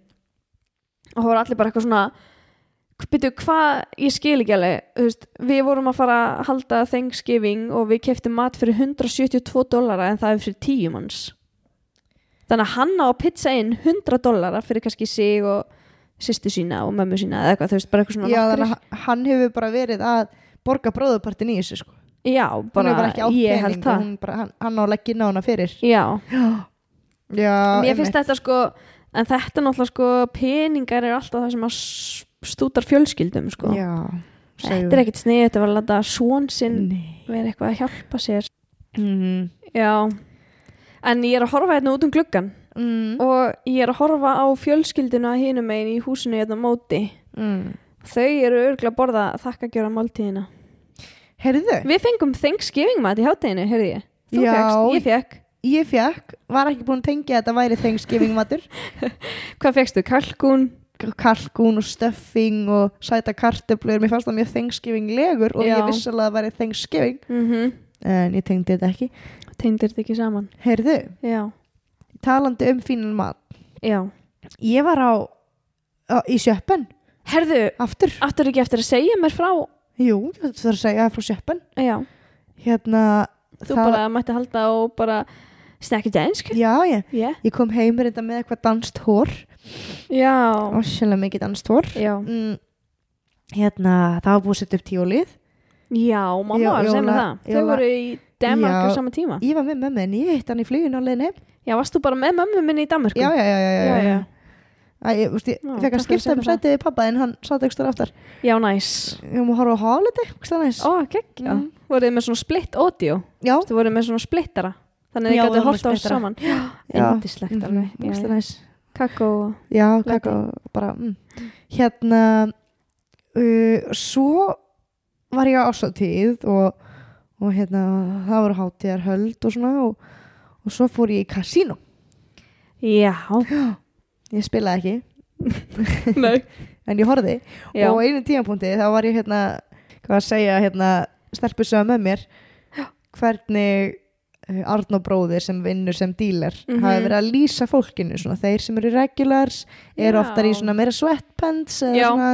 Og það var allir bara eitthvað svona byrju hvað, ég skil ekki alveg veist, við vorum að fara að halda Thanksgiving og við keftum mat fyrir 172 dollara en það er fyrir 10 manns. Þannig að hann á að pizza inn 100 dollara fyrir kannski sig og sýstu sína og mömmu sína eða eitthvað, þú veist, bara eitthvað svona Já, þannig að hann hefur bara verið að borga bróðupartin í þessu sko. Já, bara, bara ég held það. bara, hann, á að leggja inn á hana fyrir. Já, Já, mér finnst þetta sko en þetta náttúrulega sko peningar er alltaf það sem að s- stútar fjölskyldum sko. Já, Þetta er ekkit snið, þetta var að láta svon sinn vera eitthvað að hjálpa sér. Mm. Já. En ég er að horfa hérna út um gluggan Mm. og ég er að horfa á fjölskylduna hinum megin í húsinu hérna móti. Mm. þau eru örgulega að borða þakkagjöra máltíðina. Heyrðu, við fengum Thanksgiving mat í hátteginu, heyrði ég. Þú Já. fékkst, ég fekk ég fekk var ekki búin að tengja að þetta væri Thanksgiving matur? Hvað fekkstu, kalkún kalkún og stuffing og sæta kartöflur, mér fannst það mjög Thanksgiving legur og Já. ég viss alveg að það væri Thanksgiving. Mm en ég tengdi þetta ekki. Tengdir þetta ekki saman? Heyrðu, já, talandi um fínan mat. Já. Ég var á, á í sjöppen. Herðu, aftur, áttur ekki eftir að segja mér frá? Jú, það þarf að segja frá sjöppen. Já, hérna þú bara mætti halda og bara snakki dænsk? Já, ég, yeah. ég kom heim þetta með eitthvað danst hór já, sérlega mikið danst hór já. Mm, hérna, það var búið að setja upp tíólið já, mamma Jó- var að jóla- það. Þau voru í Danmark á Já. sama tíma. ég var með mömmu en ég hitt hann í fluginu leiðin heim. Já, varst þú bara með mömmu minni í Danmark já, já, já, já, já, já, já. Æ, ég, veist, ég Já, fekk að að skipta um sætið við pappa en hann satt ekstra aftar. Já næs. Ég má horfa á ekstra næs. Ó, geggja. Mm. voruð þið með svona split audio? Já, þú voruð með svona splittara þannig að gætu vorum hort á saman. Indislegt mhm, alveg ekstra já. bara mm. hérna uh, svo var ég á ásatíð og, og hérna það voru hátíðar höld og svona og, og svo fór ég í kasínó já, ég spilaði ekki. En ég horfði. Já, og einu tímapunkti þá var ég hérna hvað að segja hérna stelpusöða með mér. Hvernig uh, Arnó bróðir sem vinnur sem dílar Mhm. hafi verið að lýsa fólkinu svona, þeir sem eru regulars eru oftar í svona meira sweatpants svona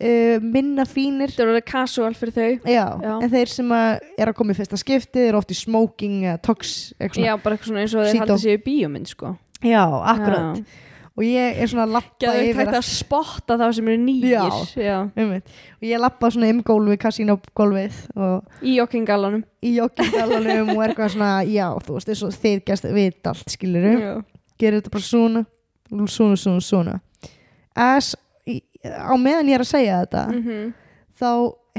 uh, minna fínir þetta voru casual fyrir þau Já, Já. en þeir sem að er að koma í fyrsta skipti eru oft í smoking eða tox já, bara eitthvað svona eins og þeir Sító. haldið sér í bíómynd sko Já, akkurat Já. Og ég er svona að lappa yfir hægt að spotta þá sem eru nýjir Já. já. Og ég lappa svona um gólfið, kasínógólfið og í joggingallanum í jogginggalanum og er eitthvað svona, já, þú veist, eins og þið gæst vita allt, skiluru, já. gerir þetta bara svona, svona, svona, svona. As, á meðan ég er að segja þetta, Mhm. þá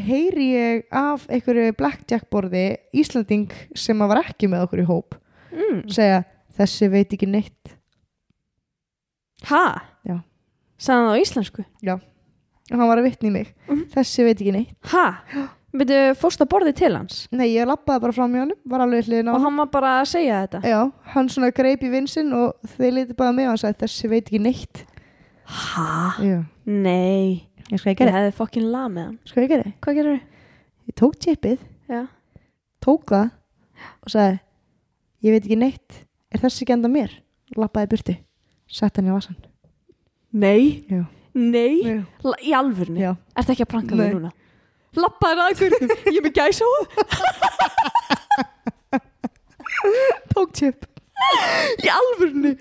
heyri ég af einhverju blackjack borði Íslanding sem var ekki með okkur í hóp, mm. segja, þessi veit ekki neitt. Ha? Já. sagði það á íslensku Og hann var að vitna í mig, Mhm. þessi veit ekki neitt. ha? Byrju, fórst að borði til hans Nei, ég lappaði bara fram hjá hann, var alveg hliðin á og hann. hann var bara að segja þetta Já, hann svona greip í vinsinn og þeir lítið bara mig og hann sagði, þessi veit ekki neitt. ha? Já, nei ég ég ekki gera, hefði fokkin lamið hann skal ég gera. hvað gerir þau? Ég tók chipið já tók það og sagði ég veit ekki neitt, er þessi ekki enda mér lappaði í burti, sett hann í vasan nei. Já. nei? Já. Í alvörni Já. er það ekki að pranka mig núna? Lappaði það einhver ég er með gæsa á. Tók chip. Í alvörni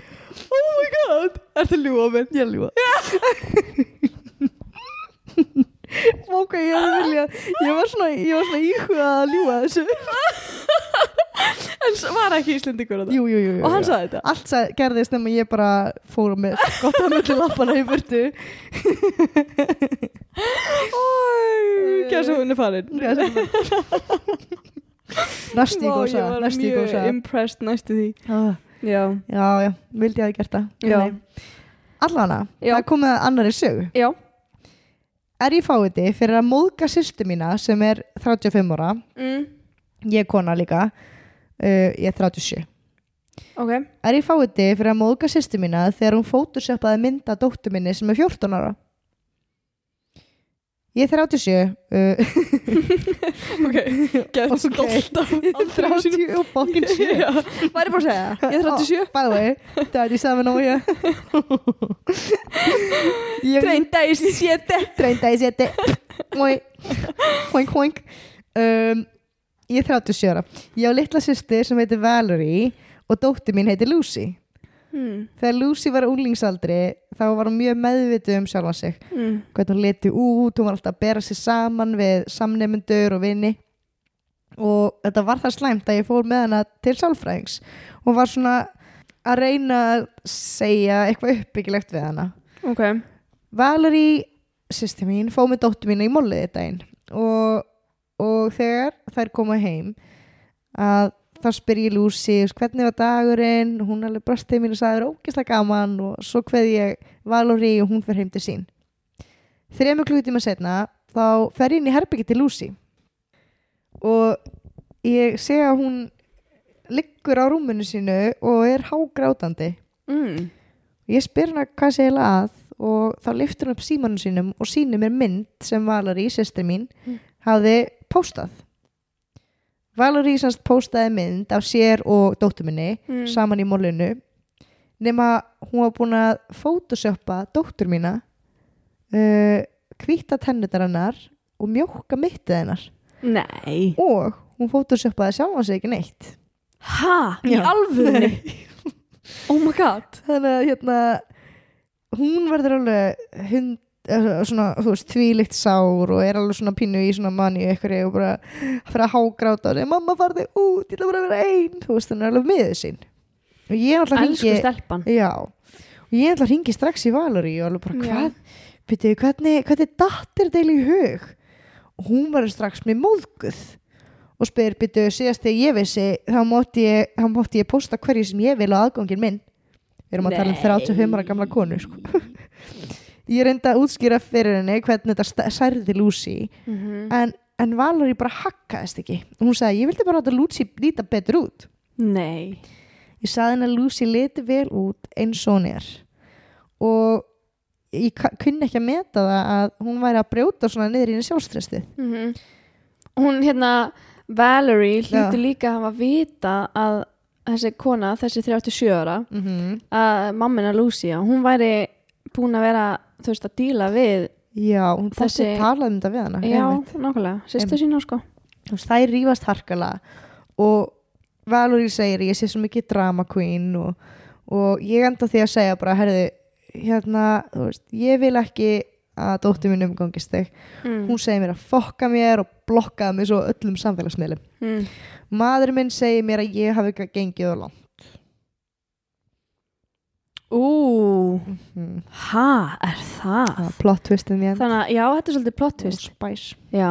oh my god. Er það ljúa minn ég ljúa ok, ég hefði vilja ég var svona, svona íhuga að ljúa þessu en var ekki Íslendingur þetta jú, jú, jú, jú og hann sagði þetta? Allt sag, gerðist nema ég bara fór með gott að melli lappana í burtu. Gæsa hún er farin næstu í Vá, gósa ég var mjög impressed næstu því. Já, já já, vildi ég að gert það. Allana, það komið að annari sögu. Já. Er ég fáiði fyrir að móðga sýstu mína sem er 35 ára. Mm. ég kona líka uh, ég er 37 ok. Er ég fáiði fyrir að móðga sýstu mína þegar hún photoshopaði mynda dóttur minni sem er 14 ára? Ég er 37 uh, ok gett Ok. stolt af ég er 30 og fokkin 7 Já, var ég bara að segja? Það? Ég er 37 by the way 37 og ég ég 37 37 hoink hoink um, ég er 37 ára. Ég á litla sýstir sem heitir Valerie og dóttir mín heitir Lucy. Hmm. þegar Lucy var á unglingsaldri þá var hún mjög meðvituð um sjálfa sig. Hmm. hvernig hún leti út, hún var alltaf að bera sig saman við samnefnendur og vini. Og þetta var það slæmt að ég fór með hana til sálfræðings og var svona að reyna að segja eitthvað uppbyggilegt við hana. Ok. Valerie, sýsti mín, fóð með dóttur mína í molliði daginn og, og þegar þær koma heim að þá spyr ég Lucy hvernig var dagurinn? Og hún alveg brostið mín og sagði það er ógeðslega gaman. Og svo kveð ég Valerie og hún fyrir heim til sín. Þrejum klukkutíma setna þá fer ég inn í herbyggi til Lucy og ég sé að hún liggur á rúmunu sínu og er hágrátandi. Mm. ég spyr hana hvað sé eiginlega að og þá liftur hún upp símanu sínum og sýnir mér mynd sem Valerie, sestir mín Mm. hafði póstað Valerie semst póstaði mynd af sér og dóttur minni Mm. saman í mólinu nema hún var búin að photoshoppa dóttur mína uh, hvíta tennutar hennar og mjóka mittið hennar. Nei. Og hún photoshoppaði sjálfan sig ekki neitt. Ha? Í alvörunni? oh my god. Þannig að hérna hún verður alveg hund svona, þú veist, tvílikt sár og er alveg svona pínu í svona manni eitthvað og bara fyrir að hágráta og mamma farði út, ég ætla bara að vera ein. Þú veist, hún er alveg miður sín. Og ég Elsku hringi stelpan. Já, og ég er alltaf hringi strax í Valuri og alveg bara, hvað, byrju, hvernig hvernig dattir deil í hug? Og hún verður strax með móðguð og spyr, byrju, síðast þegar ég vissi þá mátti ég, þá mátti ég posta hverju sem ég vil á aðgangin minn. Við erum að tala um Nei. 35 ára gamla konu sko. ég reynda að útskýra fyrir henni hvernig þetta særði Lucy mm en, en Valerie bara hakkaðist ekki. Og hún sagði, ég vildi bara að Lucy líta betur út. Nei. Ég sagði henni að Lucy liti vel út eins og hún er. Og ég kunni ekki að meta það að hún væri að brjóta svona niður í henni sjálfstrestið. Mm Hún hérna Valerie Já. hlýtur líka að hafa vita að þessi kona, þessi 37 ára mm -hmm. að mammina Lucia, hún væri búin að vera, þú veist, að díla við já, hún þessi Þessi- talaði um þetta við hana já, nákvæmlega, sýstu sína sko. Þú veist, þær rífast harkalega. Og Valerie segir ég sé svo mikið drama queen og, og ég enda því að segja bara herðu, hérna, þú veist, ég vil ekki að dóttir minn umgangist þig. Mm. hún segir mér að fokka mér og blokkaði mig svo öllum samfélagsmiðlum. Mm. maður minn segir mér að ég hafi ekki gengið á langt Ú, hmm. ha, er það? plot twistin ég Þannig að, já, þetta er svolítið plot twist. spice. Já,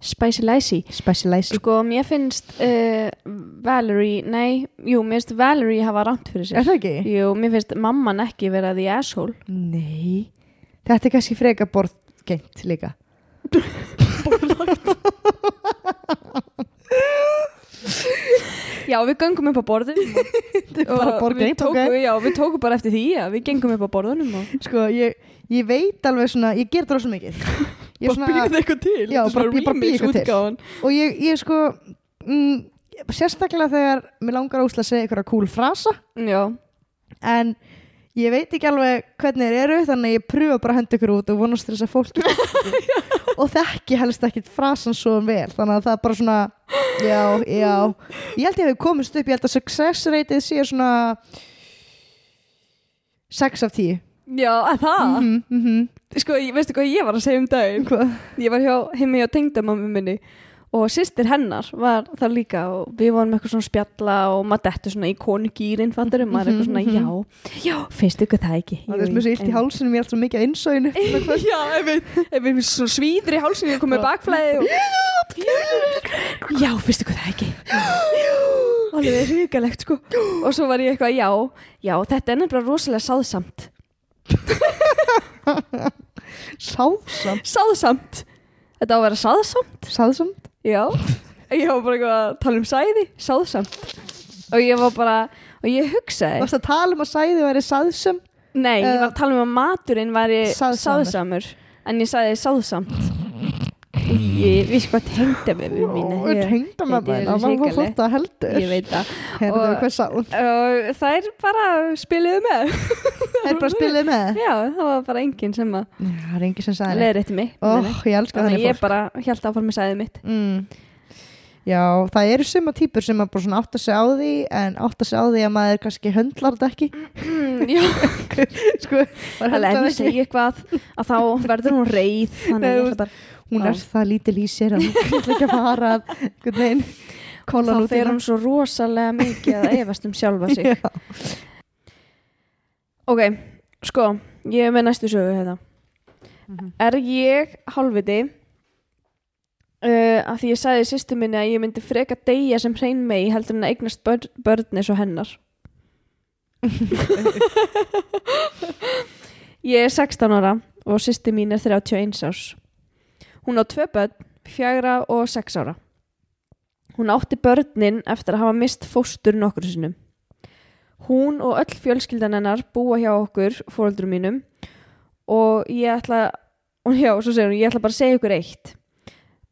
spicy lacy specialize Sko, mér finnst uh, Valerie, nei, jú, mér finnst Valerie hafa rámt fyrir sér. Er það ekki? Jú, mér finnst mamman ekki vera the asshole. Nei. Þetta er kannski freka borðgengt líka Já, við göngum upp á borðin bara borðgengt, við tókum, ok? Já, við tókum bara eftir því að við gengum upp á borðunum og sko ég, ég veit alveg svona ég ger það rosa mikið. Ég er svona, eitthvað til? Já, bara- ég bara býð eitthvað til. og ég, ég sko mm, sérstaklega þegar mér langar að úsla að segja einhverja cool frasa. Já, en ég veit ekki alveg hvernig þeir eru þannig að ég pröfa bara að henda ykkur út og vonast þess að fólki og þekki helst ekkit frasan svo vel þannig að það er bara svona já, já, ég held ég hef komist upp ég held að success rateið sé svona 6 af 10 já, að það? Mm -hmm, Sko, ég- veistu hvað ég var að segja um daginn? Hvað? Ég var hjá, heimi hjá tengdamammi minni og sýstir hennar var það líka og við vorum eitthvað svona spjalla og maður dettur svona í konugýrin fattur um maður eitthvað svona, Mhm, já, já, finnst ykkur það ekki. Það er svo illt í hálsunum ég er alltaf mikið að innsóinu Já, ef við, við svona svíður í hálsinu og komið bakflæði og... Já, finnst ykkur það ekki. Alveg ríkalegt sko. Og svo var ég eitthvað, já, já, þetta er nefnilega rosalega sáðsamt. Sáðsamt? Sáðsamt Þetta á að vera sáðsamt. Sáðsamt? Já, ég var bara eitthvað að tala um sæði, sáðsamt. Og ég var bara, og ég hugsaði. Varst að tala um að sæði væri sáðsum Nei, ég var að tala um að maturinn væri sáðsamur. sáðsamur en ég sagði sáðsamt Ég vissi hvað tengda með mér mín og tengda með Þetta er það var hrikalegt. fótt að heldur. Ég veit það. Og- hvað og þær bara spiluðu með. Er bara að spila með? Já, það var bara enginn sem að það er engin sem sagði leiðir eftir mig. Ó, ég ég bara held áfram með sæðið mitt. Mm. Já, það eru suma típur sem að bara svona átta sig á því en átta sig á því að maður kannski höndlar þetta ekki. Já, sko, höndlar ég ekki segi eitthvað að þá verður hún reið þannig að hún er það lítil í sér að hún kann ekki fara þá fer hún svo rosalega mikið að efast um sjálfa sig Já. Ok, sko, ég er með næstu sögu hérna Mhm. Er ég hálfviti uh, að því ég sagði sýstu minni að ég myndi freka deyja sem hrein mei heldur en að eignast börn, börn eins og hennar Ég er 16 ára og sýsti mín er 31 árs. Hún á tvö börn, fjagra og sex ára. Hún átti börnin eftir að hafa mist fóstur nokkur sinnum. Hún og öll fjölskyldan hennar búa hjá okkur, fóreldrum mínum, og ég ætla, og já, svo segir hún, ég ætla bara að segja ykkur eitt.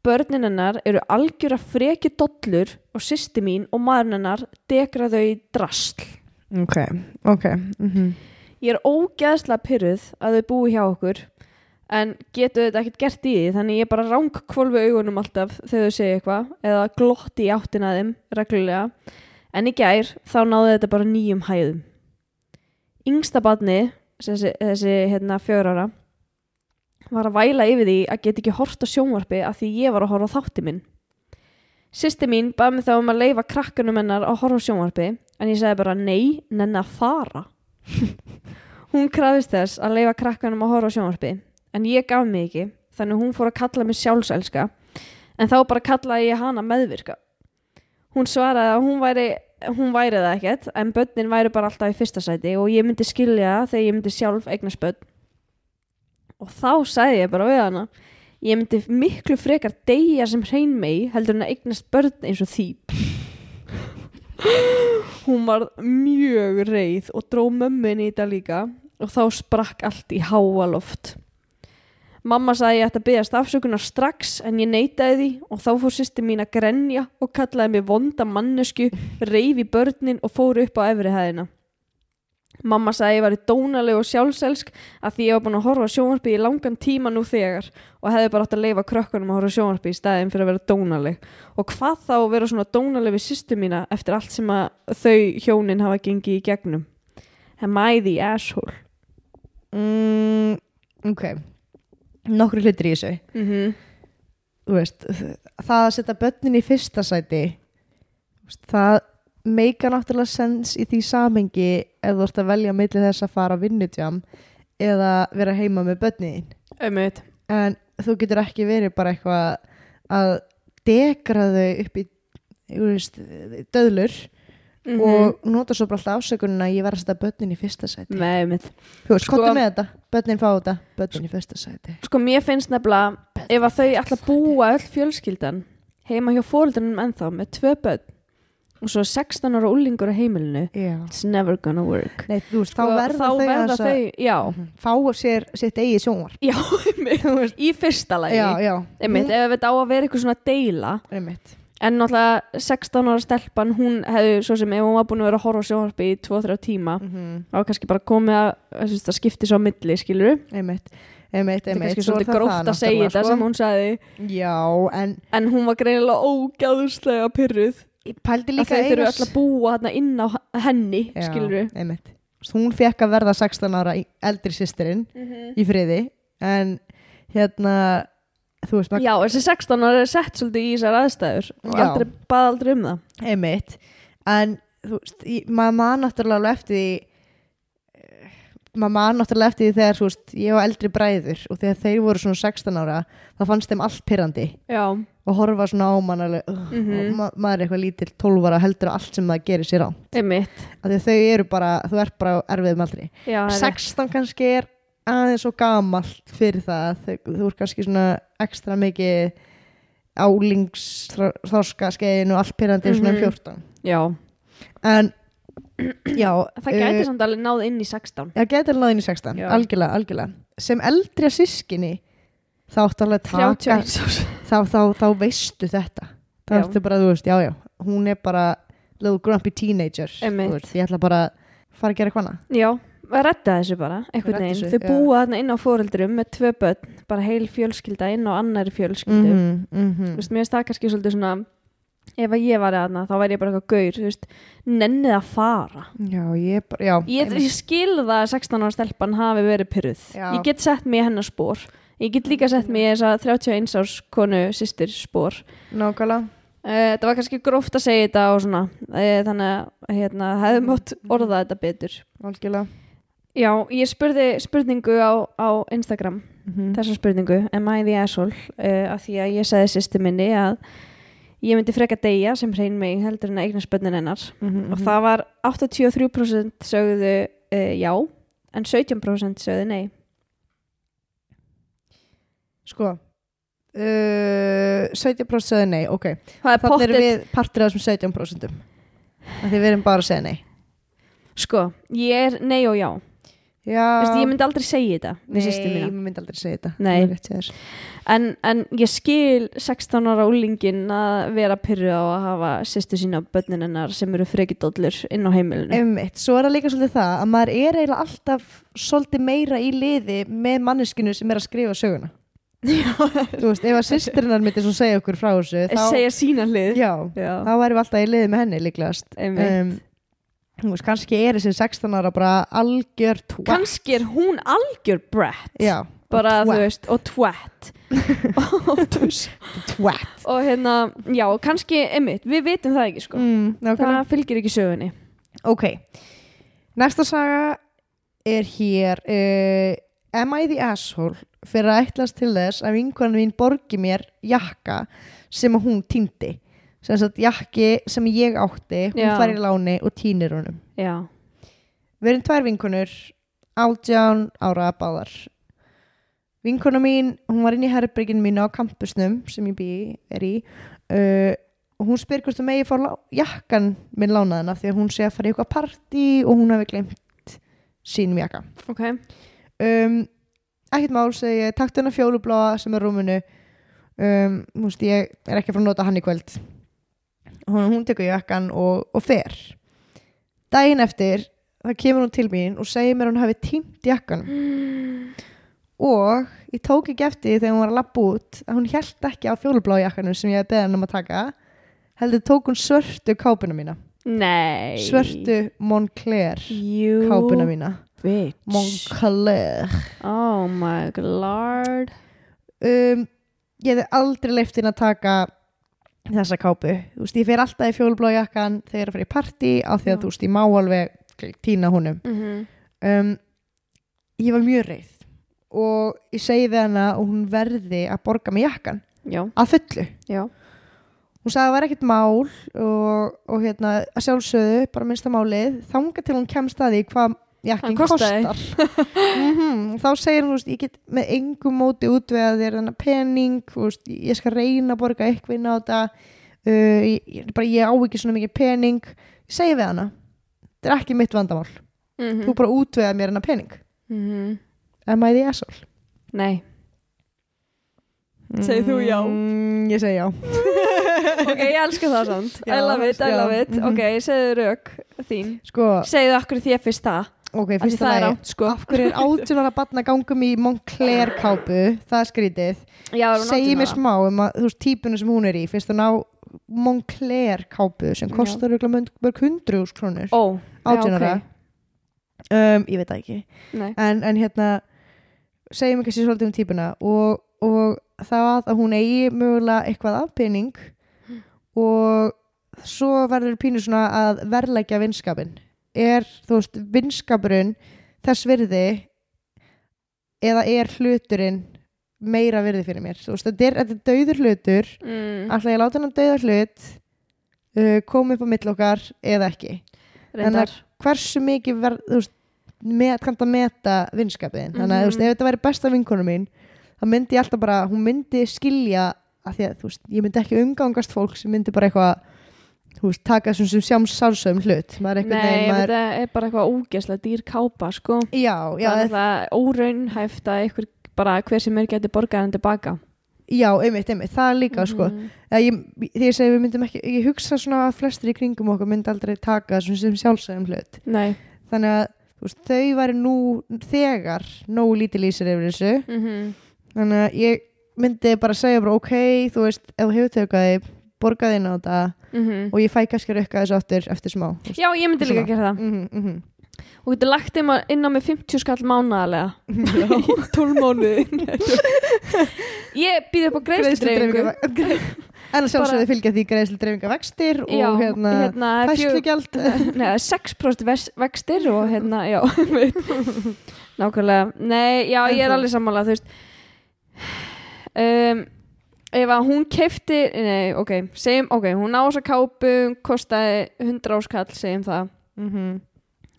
Börnin hennar eru algjöra freki dollur og sýsti mín og maðurinn hennar dekra þau í drasl. ok, ok mm Ég er ógeðslega pyrruð að þau búi hjá okkur en getur þetta ekkert gert í því þannig ég bara ráng kvolfu augunum alltaf þegar þau segja eitthvað eða glotti í áttina að þeim reglulega en í gær þá náði þetta bara nýjum hæðum. Yngsta badni, þessi, þessi hérna fjörara var að væla yfir því að geta ekki hort á sjónvarpi af því ég var að horfa þátti minn. Sýsti mín bað mig þá um að leifa krakkanum hennar að horfa sjónvarpi en ég sagði bara nei, nenni að fara. Hún krafist þess að leifa krakkanum að horfa sjónvarpi en ég gaf mig ekki þannig hún fór að kalla mig sjálfselska en þá bara kallaði ég hana meðvirka. Hún svaraði að hún væri, hún væri það ekkert en börnin væri bara alltaf í fyrsta sæti og ég myndi skilja þegar ég myndi sjálf eignast börn. Og þá sagði ég bara við hana ég myndi miklu frekar deyja sem hrein megi heldur en að eignast börn eins og því. Hún var mjög reið og dró mömmin í þetta líka og þá sprakk allt í háaloft. Mamma sagði ég ætti að byggast afsökunar strax en ég neitaði því og þá fór sýsti mín að grenja og kallaði mig vonda mannesku, reif í börnin og fór upp á efri hæðina. Mamma sagði ég var í dónaleg og sjálfselsk að því ég var búin að horfa á sjónvarpi í langan tíma nú þegar og hefði bara átt að leifa krökkunum að horfa á sjónvarpi í staðin fyrir að vera dónaleg. Og hvað þá vera svona dónaleg við sýstu mína eftir allt sem að þau hjónin hafa gengið í gegnum. Am I the asshole? mm, ok nokkru hlutir í þessu Mm -hmm. veist, það að setja börnin í fyrsta sæti það meika náttúrulega sens í því samengi ef þú ert að velja milli þess að fara á vinnutjám eða vera heima með börnin Ömmit. en þú getur ekki verið bara eitthvað að dekra þau upp í veist, döðlur Mhm. og nota svo bara alltaf ásökunina að ég verð að setja börnin í fyrsta sæti. Nei, þú Sko- sko, börnin fá þetta. Börnin í fyrsta sæti. Sko mér finnst nefnilega ef að þau ætla að búa öll fjölskyldan heima hjá fóreldrunum ennþá með tvö börn og svo 16 ára úlingur á heimilinu Já. it's never gonna work. Nei, veist, Sko, þá verða þá þau verða þau já, Mhm. fá sér sitt eigið sjónvar já í fyrsta einmitt, ef þetta á að vera eitthvað svona deila. Einmitt. En náttúrulega 16 ára stelpan hún hefði svo sem ef hún var búin að vera að horfa á sjónvarpi í 2-3 tíma Mhm. þá var kannski bara komið að það skipti svo á milli skilur einmitt einmitt, er einmitt. kannski Svo er svolítið það gróft það að segja þetta sko. sem hún sagði. Já, en en hún var greinilega ógæðuslega pyrruð að þau þurfu öll að búa þarna inn á henni Já, skilur við einmitt hún fekk að verða 16 ára eldri sýstirinn í friði. En hérna þú veist, maður já, þessi 16 ára er sett svolítið í þessar aðstæður. Og Já. aldrei, bað aldrei um það. Einmitt. En þú veist, ég- maður man náttúrulega alveg eftir því eh, maður man náttúrulega eftir því þegar þú veist, ég og eldri bræður og þegar þeir voru svona 16 ára þá fannst þeim allt pyrrandi já, og horfa svona á mann alveg, uh, Mhm. og ma maður er eitthvað lítill 12 ára heldur að allt sem það gerir sér á einmitt. Af því að þau eru bara, þú ert bara á erfiðum aldri. Já, það er rétt. 16 kannski er aðeins og gamalt fyrir það þú ert kannski svona ekstra mikið álingsþorska skeiðin og allt pyrrandi mm svona um Mhm. 14 já, en já það gæti uh, samt alveg náð inn í 16 það gæti alveg náðin í 16, Já. algjörlega, algjörlega. Sem eldri að sískinni þá áttu alveg að taka 31 árs. þá, þá, þá veistu þetta. Þá ertu bara, þú veist, já, já hún er bara little grumpy teenager veist, ég ætla bara að fara að gera annað. já, að redda þessu bara einhvern veginn, þessu, þau búa þarna inn á fóreldrum með tvö börn, bara heil fjölskylda inn á annari fjölskyldu. Mhm, mhm. þú veist, mér finnst það kannski svolítið svona ef að ég var aðna, þá væri ég bara eitthvað gaur þú veist, nennið að fara. Já, ég já ég, ég skil það að 16 ára stelpan hafi verið pyrruð ég get sett í hennar spór ég get líka sett mig í þessa 31 árs konu sýstir spór nákvæmlega. Uh, þetta var kannski gróft að segja þetta og svona. Uh, þannig að hérna, hefði mátt orða þetta betur. Algjörlega Já, ég spurði spurningu á, á Instagram Mhm. þessa spurningu, am I the asshole? Uh, af því að ég sagði sýsti minni að ég myndi freka deyja sem hrein mig heldur en að eigna spönnin hennar. Mhm, og mhm. það var 83% sögðu uh, já en 17% sögðu nei. Sko uh, 17% segði nei, ok. Þannig erum pottet. við partur af þessum 17% af því við erum bara að segja nei. Sko, ég er nei og já, Vist, ég myndi aldrei segja þetta nei, ég myndi aldrei segja þetta. Er en, en ég skil 16 ára úlingin að vera pyrru á að hafa sýstu sína börnin hennar sem eru frekidóllur inn á heimilinu. Einmitt, svo er það líka svolítið það að maður er eiginlega alltaf svolítið meira í liði með manneskinu sem er að skrifa söguna. Þú veist, ef að sýstirinnar myndi svo segja okkur frá þessu segja sína hlið já, Já. þá væri við alltaf í liði með henni líklegast. Einmitt. þú veist, kannski er þessi 16 ára bara algjör twat. Kannski er hún algjör brett já, bara og þú veist og twat. Og, twat. og hérna já kannski einmitt við vitum það ekki sko. Mm, það fylgir ekki sögunni. Ok, næsta saga er hér uh, Am I the asshole fyrir að ætlast til þess að vinkonan mín borgi mér jakka sem hún týndi sem sagt jakki sem ég átti hún Já. fær í láni og týnir honum. Já, við erum tvær vinkonur átján ára báðar. Vinkona mín hún var inn í herberginu mínu á kampusnum sem ég bý, er í uh, og hún spyr hvort þú megi lá- jakkan minn lánaðina því að hún sé að fara í eitthvað partí og hún hafi glemt sínum jakka. Ok. Um, ekkert mál segi ég taktu hennar fjólubláa sem er á rúminu. Um, þú veist ég er ekki að fara að nota hann í kvöld hún, hún tekur jakkan og, og fer. Daginn eftir það kemur hún til mín og segir mér að hún hafi tímt jakkan og ég tók ekki eftir þegar hún var að lappa út að hún held ekki á fjólubláa jakkanum sem ég hef beðið hann um að taka heldur tók hún svörtu kápuna mína. Nei. Svörtu Moncler Jú, kápuna mína. bitch. Moncler. Oh my lord. Um, ég hefði aldrei leift inn að taka þessa kápu. Þú veist, ég fer alltaf í fjólblá jakkan þegar ég er að fara í partí af því að Já. þú veist, ég má alveg týna honum. Mm -hmm. um, ég var mjög reið og ég segi við hana og hún verði að borga mig jakkan já, að fullu. Já. Hún sagði að það var ekkert mál og, og hérna að sjálfsögðu bara minnsta málið þanga til hún kemst að því hvað jakkin Hann kostar. Mm þá segir þú veist, ég get með engum móti útvegað þér þennan pening þú veist, ég skal reyna að borga eitthvað inn á þetta uh, ég, ég, bara, ég á ekki svona mikið pening. Ég segi við hana þetta er ekki mitt vandamál, mm þú bara útvegað mér hennar pening. -hmm. am I the asshole? nei. Segir þú já? Mm, ég segi já. Ok, ég elska það samt. I love it, I love it. Mhm. ok, segðu rauk þín. Sko, segðu okkur þér fyrst það ok, fyrsta það er átt sko. af hverju er átjónara batna gangum í Moncler kápu? Það er skrítið. Já, er hún segi 18 mér ára? smá um að þú veist típuna sem hún er í. Fyrst að ná Moncler kápu sem Já. kostar örugglega mörg hundru úr krónur. Ó, átján ára. um, ég veit það ekki. Nei. En, en hérna segjum ekki sér svolítið um típuna. Og, og það að hún eigi mögulega eitthvað af pening og svo verður pínu svona að verleggja vinskapin er þú veist vinskapurinn þess virði eða er hluturinn meira virði fyrir mér. Veist þetta er, þetta er dauður hlutur. Mm, alltaf ég láta hann dauða hlut uh, koma upp á mill okkar eða ekki? Reyndar. Hversu mikið verð, veist, með, kannst að meta vinskapin þannig að veist, Mhm. ef þetta væri besta vinkonu mín þá myndi ég alltaf bara, hún myndi skilja að því að þú veist, ég myndi ekki umgangast fólk sem myndi bara eitthvað veist, taka þessum sem sjáms sálsögum hlut. Nei, maður, þetta er bara eitthvað ógeðslega dýr kápa sko. Já, já, það er það óraunhæft að ykkur bara hver sem er geti borgað hann tilbaka já, einmitt, einmitt, það er líka sko, Mhm. Ég, því ég segi við myndum ekki, ég hugsa svona að flestir í kringum okkur myndi aldrei taka þessum sem sjálfsögum hlut. Nei. Þannig að veist, þau væri nú þegar nógu lítið lýsir yfir þessu. Mm þannig að ég myndi bara segja bara ok, þú veist, ef þú hefur tökaði borgaði inn á þetta og ég fæ kannski að rukka þessu aftur eftir smá veist. já, ég myndi líka Svona. gera það. Mhm, mhm. og getur lagt inn á, mig 50 skall mánaðarlega. 12 mánuði. Ég býð upp á Greiðsludreifinga- en að sjálfsögðu fylgja því greiðslu dreifinga vextir og já, hérna, hérna fæslugjald Nei, það er 6% ves- vextir og hérna, já nákvæmlega. Nei, já, ég er alveg sammála þú veist. Um, ef að hún kefti nei, ok, segjum, ok, hún á þessa kápu hún kostaði 100 áskall, segjum það. Mhm.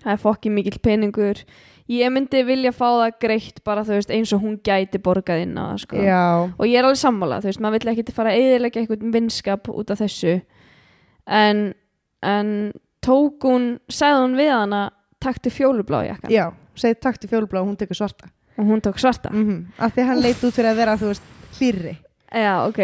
það er fokki mikill peningur. Ég myndi vilja fá það greitt bara þú veist eins og hún gæti borgað inn á það sko. Já, og ég er alveg sammála, þú veist, maður vill ekki fara að eðilega eitthvað vinskap út af þessu. En, en tók hún, sagði hún við hana taktu fjólublá jakkan já segið takk til fjólublá og hún tekur svarta. Og hún tók svarta? Mm af því að hann leit út fyrir að vera þú veist hlýrri já, ok,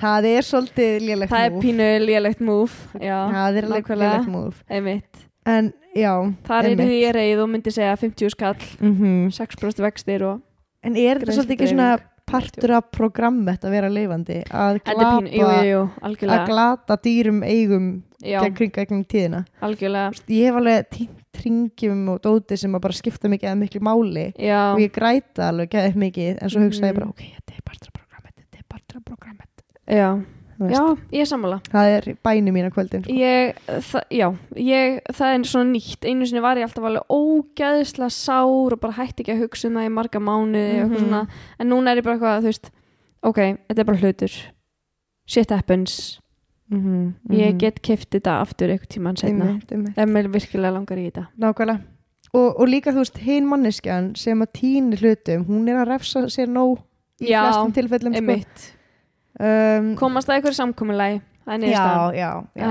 það er svolítið lélegt það er move. pínu lélegt múf já, það er alveg nákvæmlega. lélegt múf einmitt. En já, þar er einmitt. því ég reið og myndi segja 50 skall Mhm. 6% vextir og en er þetta svolítið ekki svona partur af programmet að vera leifandi að þetta er pínu, jú, jú, glata, jú, að algjörlega glata dýrum eigum já, gegn kring gegnum tíðina? Algjörlega. Ég hef alveg tínt ringjum og dóti sem að bara skipta mikið eða miklu máli já, og ég græta alveg geðið mikið en svo hugsaði ég Mhm. bara ok, þetta er partur af programmet þetta er partur af programmet já, já, ég er sammála. Það er bæni mín á kvöldin sko. ég, það, já, ég, það er svona nýtt. Einu sinni var ég alltaf alveg ógæðislega sár og bara hætti ekki að hugsa um það í marga mánuði mm Mhm. svona, en núna er ég bara eitthvað, þú veist ok, þetta er bara hlutur. Shit happens, mm ég get keft þetta aftur eitthvað tíman einmitt. ef mér virkilega langar í þetta. Nákvæmlega. Og, og líka þú veist, hinn manneskjan sem að týni hlutum, hún er að refsa sér nóg í Já, flestum tilfellum sko. Um, komast það eitthvað er já, já, já,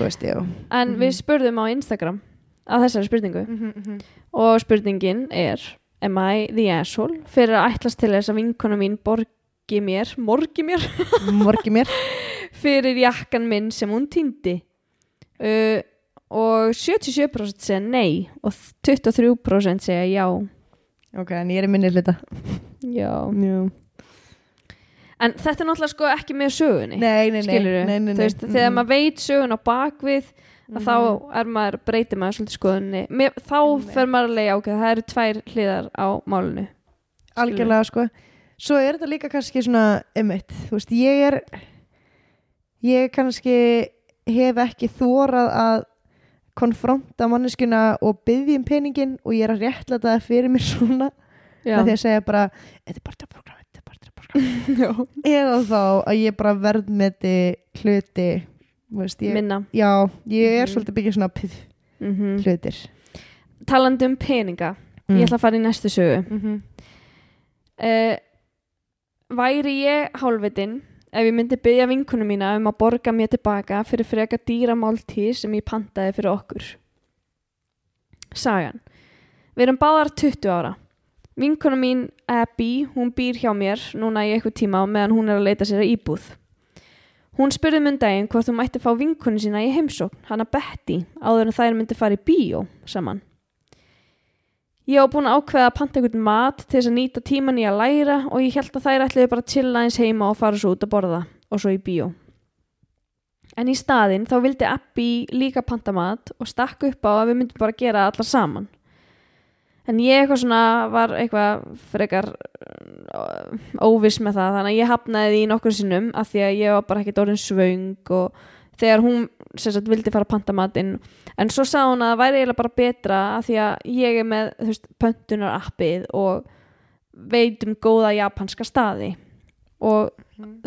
veist, en Mhm. við spurðum á Instagram að þessari spurningu. Mm -hmm. og spurningin er am I the asshole? Fyrir að ætlast til þess að vinkona mín borgi mér, morgi mér? Morgi mér. Fyrir jakkan minn sem hún týndi. Uh, og 77% segja nei og 23% segja já. Ok, en ég er minni hluta já. Já. En þetta er náttúrulega sko ekki með sögunni nei, nei, nei, skilur veist, þegar maður veit sögun á bakvið að þá maður, breytir maður svolítið skoðunni Mér, þá fer maður að leiða ákveð það eru tvær hliðar á málinu. Algjörlega sko. Svo er þetta líka kannski svona veist, ég er ég kannski hef ekki þórað að konfronta manneskuna og byggja um peningin og ég er að réttlæta það fyrir mér svona. Með því að segja bara, þetta er bara þetta program þetta þetta eða þá að ég bara verðmeti hluti þú veist, ég, minna. Já, ég er Mhm. svolítið byggja svona pið mm hlutir. Talandi um peninga Mm. ég ætla að fara í næstu sögu. Mm -hmm. uh, væri ég hálfvitin ef ég myndi byggja vinkonu mína um að borga mér tilbaka fyrir freka dýra máltíð sem ég pantaði fyrir okkur? Sagan. Við erum báðar 20 ára Vinkona mín Abby, hún býr hjá mér núna í eitthvað tíma á meðan hún er að leita sér að íbúð Hún spurði mun daginn hvort hún mætti fá vinkonu sína í heimsókn, hana Betty, áður en þær myndi fara í bíó saman. Ég var búin að ákveða að panta einhvern mat til þess að nýta tíman í að læra og ég held að þær ætliði bara að chilla eins heima og fara svo út að borða og svo í bíó. En í staðinn þá vildi Abby líka panta mat og stakk upp á að við myndum bara gera það allar saman. En ég eitthvað svona var eitthvað frekar uh, óviss með það. Þannig að ég hafnaði því nokkur sinnum af því að ég var bara ekkert orðin svöng og þegar hún sagt vildi fara að panta matinn. En svo sagði hún að það væri eiginlega bara betra af því að ég er með veist, pöntunar appið og veit um góða japanska staði. Og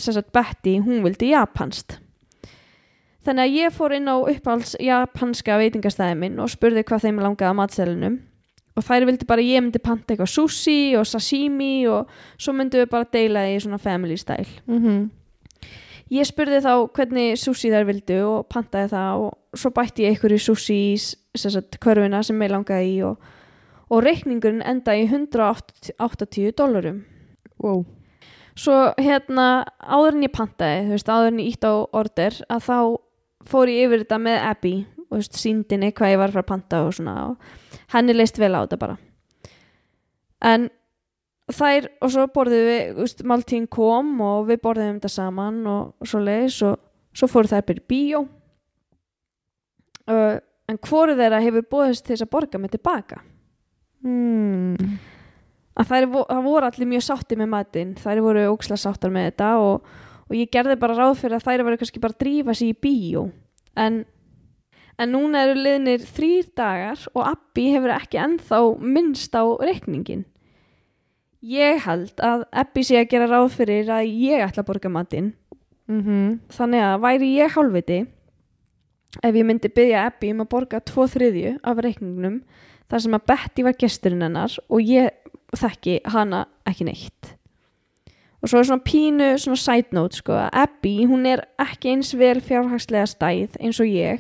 sem sagt Betty hún vildi japanst þannig að ég fór inn á uppáhalds japanska veitingastæði minn og spurði hvað þeim langaði að matselinum og þær vildi bara ég myndi panta eitthvað sushi og sashimi og svo myndum við bara deila því svona family style Mm -hmm. Ég spurði þá hvernig sushi þær vildu og pantaði það og svo bætti ég einhverju sushi í körfuna sem ég langaði í og, og reikningurinn endaði í 180 dólarum. wow. Svo hérna áður en ég pantaði, þú veist, áður en ég ítt á order að þá fór ég yfir þetta með Abby og þú veist, síndinni hvað ég var fara að panta og svona og henni leist vel á þetta bara. En þær og svo borðum við, þú veist, máltíðin kom og við borðum þetta saman og, svo leiðis og svo fóru þær byrja í bíó uh, en hvoru þeirra hefur bóðist þess að borga mig tilbaka mm. að þær, voru allir mjög sátti með matinn þær voru óksla sáttar með þetta og, og ég gerði bara ráð fyrir að þær voru kannski bara að drífa sig í bíó en, en núna eru liðnir þrýr dagar og Abbi hefur ekki ennþá minnst á reikningin ég held að Abbi sé að gera ráð fyrir að ég ætla að borga matinn. Mm -hmm. þannig að væri ég hálfviti ef ég myndi byggja Abby um að borga tvo þriðju af reikningnum þar sem að Betty var gesturinn hennar og ég þekki hana ekki neitt. Og svo er svona pínu svona side note sko að Abby hún er ekki eins vel fjárhagslega stæð eins og ég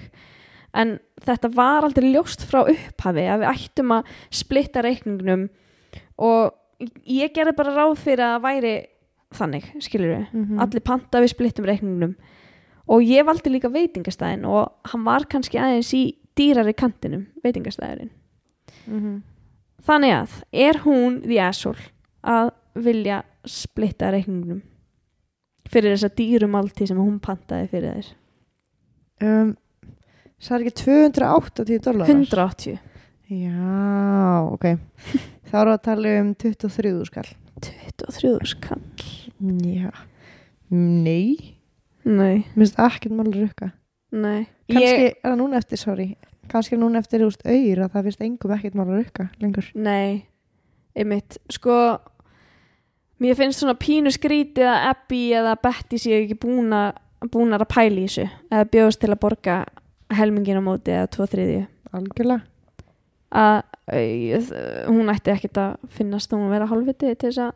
en þetta var aldrei ljóst frá upphafi að við ættum að splitta reikningnum og ég gerði bara ráð fyrir að væri þannig, skilur við Mhm. allir panta við splittum reikningnum og ég valdi líka veitingastæðin og hann var kannski aðeins í dýrari kantinum, veitingastæðurinn Mhm. þannig að, er hún the asshole að vilja splitta reikningnum fyrir þessa dýrumálti sem hún pantaði fyrir þér um, Það er ekki 280 dólar 180 Já, ok. Þá erum við að tala um 23 skall. 23 skall. Já. Nei, nei, minnst ekkert mál að rukka. Nei. Kannski ég, er það núna eftir, sorry. Kannski er núna eftir, veist, auður að það finnst engum ekkert mál að rukka lengur. Nei, einmitt. Sko mér finnst svona pínu skrítið að Abby eða Betty séu ekki búna búnar að pæla í þessu eða bjóðast til að borga helmingin á móti eða tvo þriðju. Algjörlega. Að hún ætti ekkert að finnast hún að vera hálfviti til þess að,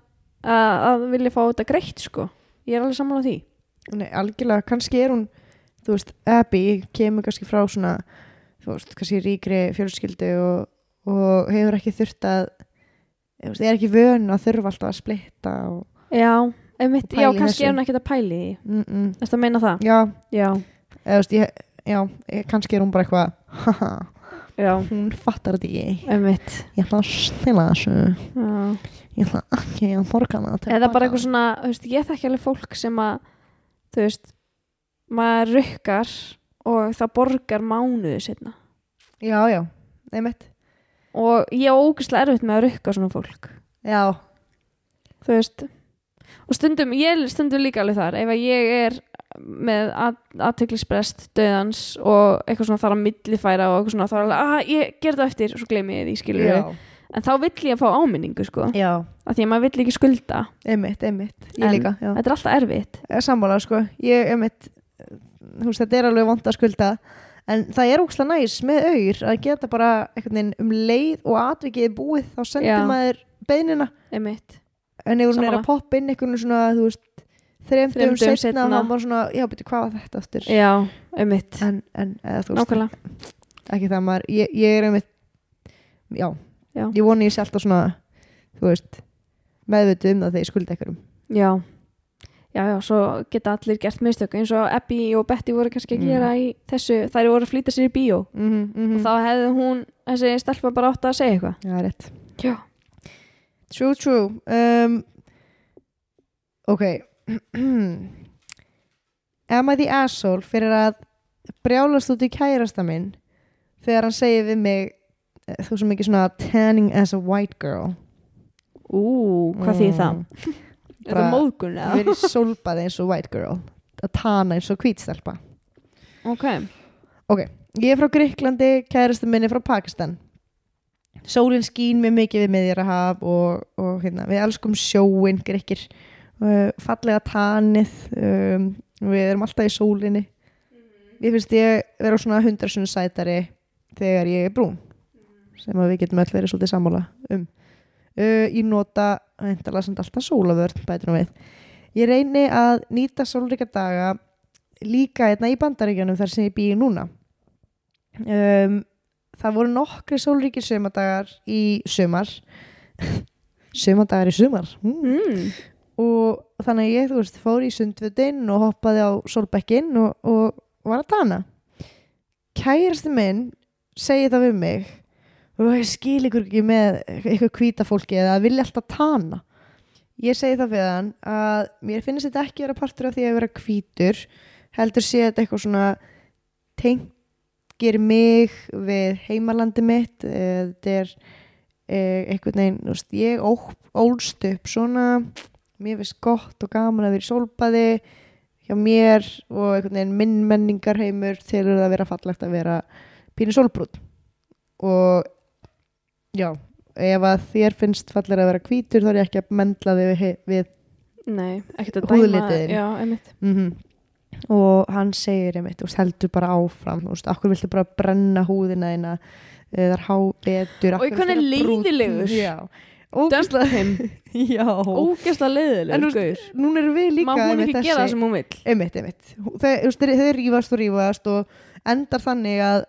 að, vilja fá þetta greitt sko. Ég er alveg sammála því. Nei, algjörlega, kannski er hún þú veist, Abby kemur kannski frá svona þú veist, kannski ríkri fjölskyldu og, og hefur ekki þurft að veist, er ekki vön að þurfa alltaf að splitta og, já, einmitt, Og já kannski þessu. er hún ekkert að pæli því. Mm -mm. Þetta meina það? já, Já, eða, veist, ég, já ég, kannski er hún bara eitthvað hún fattar þetta ekki. Ég ætla að stila þessu. Já. ég ætla ekki að tilbaka. Eða bara eitthvað svona, þú veist, ég þekki alveg fólk sem að, þú veist maður rukkar og það borgar mánuðu setna já, já, einmitt. Og ég á ógæslega erfitt með að rukka svona fólk. Já, þú veist og stundum, ég er stundum líka alveg þar. Ef ég er með aðteglisbrest döðans og eitthvað svona þarf að millifæra og eitthvað svona alveg, að ég ger það eftir og svo gleymi ég því, skilur já, en þá vill ég fá áminningu, sko. Já, af því að maður vill ekki skulda. Einmitt, einmitt. Ég En- líka, já. þetta er alltaf erfitt. Sammála sko. Ég, einmitt, þú veist, þetta er alveg vond að skulda. En það er ókslega næs með auður að geta bara einhvern veginn um leið og atvikið búið þá sendir Já. maður beinina einmitt, en ef hún er að poppa inn einhvern svona þú veist Þremur dögum setna seinna. þá bara svona, já byrju hvað var þetta aftur? Já, einmitt. En, en eða, þú veist, ekki það maður ég, ég er einmitt já, Já. ég voni ég sé alltaf svona þú veist meðvituð um það þegar ég skulda einhverjum. Já. Já, já, svo geta allir gert mistök eins og Abby og Betty voru kannski að Mm. gera í þessu, þær voru að flýta sér í bíó. Mm -hmm, mm og þá hefði hún, þessi stelpa bara átt að segja eitthvað. Já, rétt. Já, True, true. Um, Ok Am I the asshole fyrir að brjálast út í kærasta minn þegar hann segir við mig eh, þú sem ekki svona tanning as a white girl. Ú, hvað þýð það? er Bara- það móðgun að eða? vera í sólbaði eins og white girl. Að tana eins og hvítstelpa ok, Ok, ég er frá Gríklandi kærasta minn er frá Pakistan. Sólin skín mjög mikið við miðjarahaf og, og hérna, við elskum sjóin gríkir uh, fallega tanið um, við erum alltaf í sólinni. Ég finnst ég vera svona hundrasunni sætari þegar ég er brún sem að við getum öll verið svolítið sammála um. Uh, ég nota alltaf sólavörn bætur við. Ég reyni að nýta sólríka daga líka hérna í bandaríkjanum þar sem ég býi núna. Um, það voru nokkri sólríkir sömadagar í sumar. Sömadagar í sumar? Mm. Og þannig að ég þú veist fór í sundvöldin og hoppaði á sólbekkin og, og var að tana. Kærasti minn segi það við mig og ég skil ykkur ekki með eitthvað hvíta fólki eða að vilja alltaf tana. Ég segi það við hann að mér finnst þetta ekki vera partur af því að vera hvítur heldur sé þetta eitthvað svona tengir mig við heimalandi mitt. Þetta er eh, þú veist, ég ólst upp svona mér finnst gott og gaman að vera í sólbaði hjá mér og einhvern veginn minn menningarheimur til að vera fallegt að vera pínu sólbrún og já, ef að þér finnst fallir að vera hvítur þá er ég ekki að mendla þig við, einmitt. Mm og hann segir einmitt, veist, heldur bara áfram veist, akkur viltu bara brenna húðina þína? Það er hábetur Og hvernig leiðilegur. já, Dump ógæslega him já, Ógæslega en leiðilegur gaur. núna erum við líka Má hún ekki gera það sem hún vill? Einmitt, einmitt. Hú- þau, þeir rífast og rífast og endar þannig að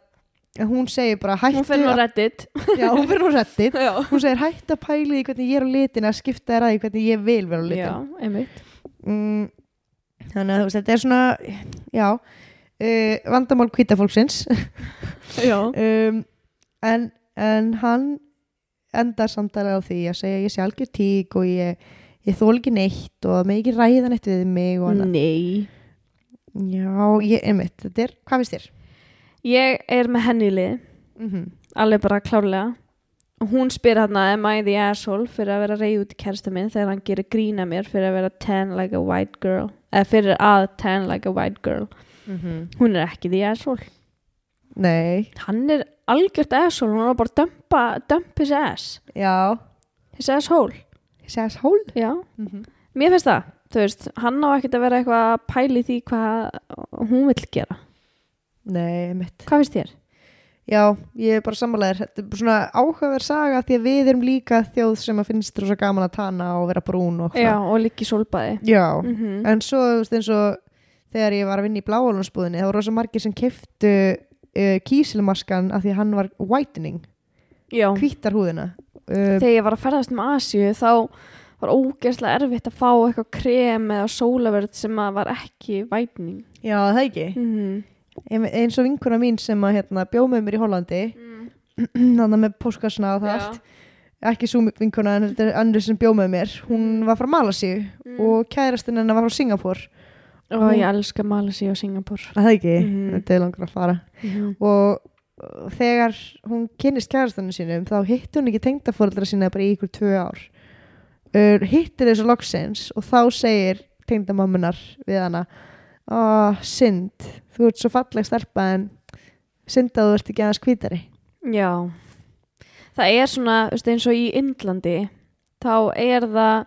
hún segir bara hættu Hún fyrir að- reddit. Já, hún fyrir nú reddit. Hún segir hættu að pæli því hvernig ég er á litin að skipta þér að því hvernig ég vil vera á litin. Já einmitt. Mm, þannig að þetta er svona já uh, vandamál kvítafólksins Já, um, en, en hann endar samtalið á því að segja ég sé algjör tík og ég, ég þól ekki neitt og með ekki ræða neitt við mig og annað. nei. Já, ég, einmitt, þetta er, hvað finnst þér? Ég er með henni í lið. Mm -hmm. alveg bara klárlega. Hún spyr hann að am I the asshole fyrir að vera reyð út í kærasta minn? Þegar hann gerir grína mér fyrir að vera tan like a white girl eða fyrir að tan like a white girl. Hún er ekki the asshole. Nei, hann er algjört asshole hún er bara að dumpa, dump his ass. Já. His asshole, Sass hól já. Mm -hmm. mér finnst það, þú veist, hann á ekkert að vera eitthvað að pæli því hvað hún vill gera, nei, einmitt. Hvað finnst þér? já, ég er bara sammálaðir þetta er svona áhugaverð saga því að við erum líka þjóð sem að finnst rosa gaman að tana og vera brún og Já, og líki sólbaði. Já. mm en svo þú veist eins og þegar ég var að vinna í bláalvansbúðinni þá voru rosa margir sem keftu uh, kísilmaskan af því að hann var whitening, Já, hvítar húðina. Uh, þegar ég var að ferðast um Asíu þá var ógeðslega erfitt að fá eitthvað krem eða sólaverð sem var ekki vætning já það ekki. Mm Ein- eins og vinkuna mín sem að hérna, bjóð með mér í Hollandi -hmm. þannig með póskarsna og það allt ekki svo vinkuna en þetta er andur sem bjóð með mér hún var frá Malasíu Mm. og kærastinn hennar var frá Singapur og ég elska Malaysia og Singapur það ekki, Mhm. þetta er langar að fara. -hmm. og uh, þegar hún kynist kærastannu sínum þá hitti hún ekki tengdafóreldra sína bara í ykkur tvö ár. Uh, hittir þessu loksins og þá segir tengdamammunar við hana ah, synd, þú ert svo falleg stelpa en synd að þú ert ekki aðeins hvítari. Já. Það er svona, eins og í Indlandi þá er það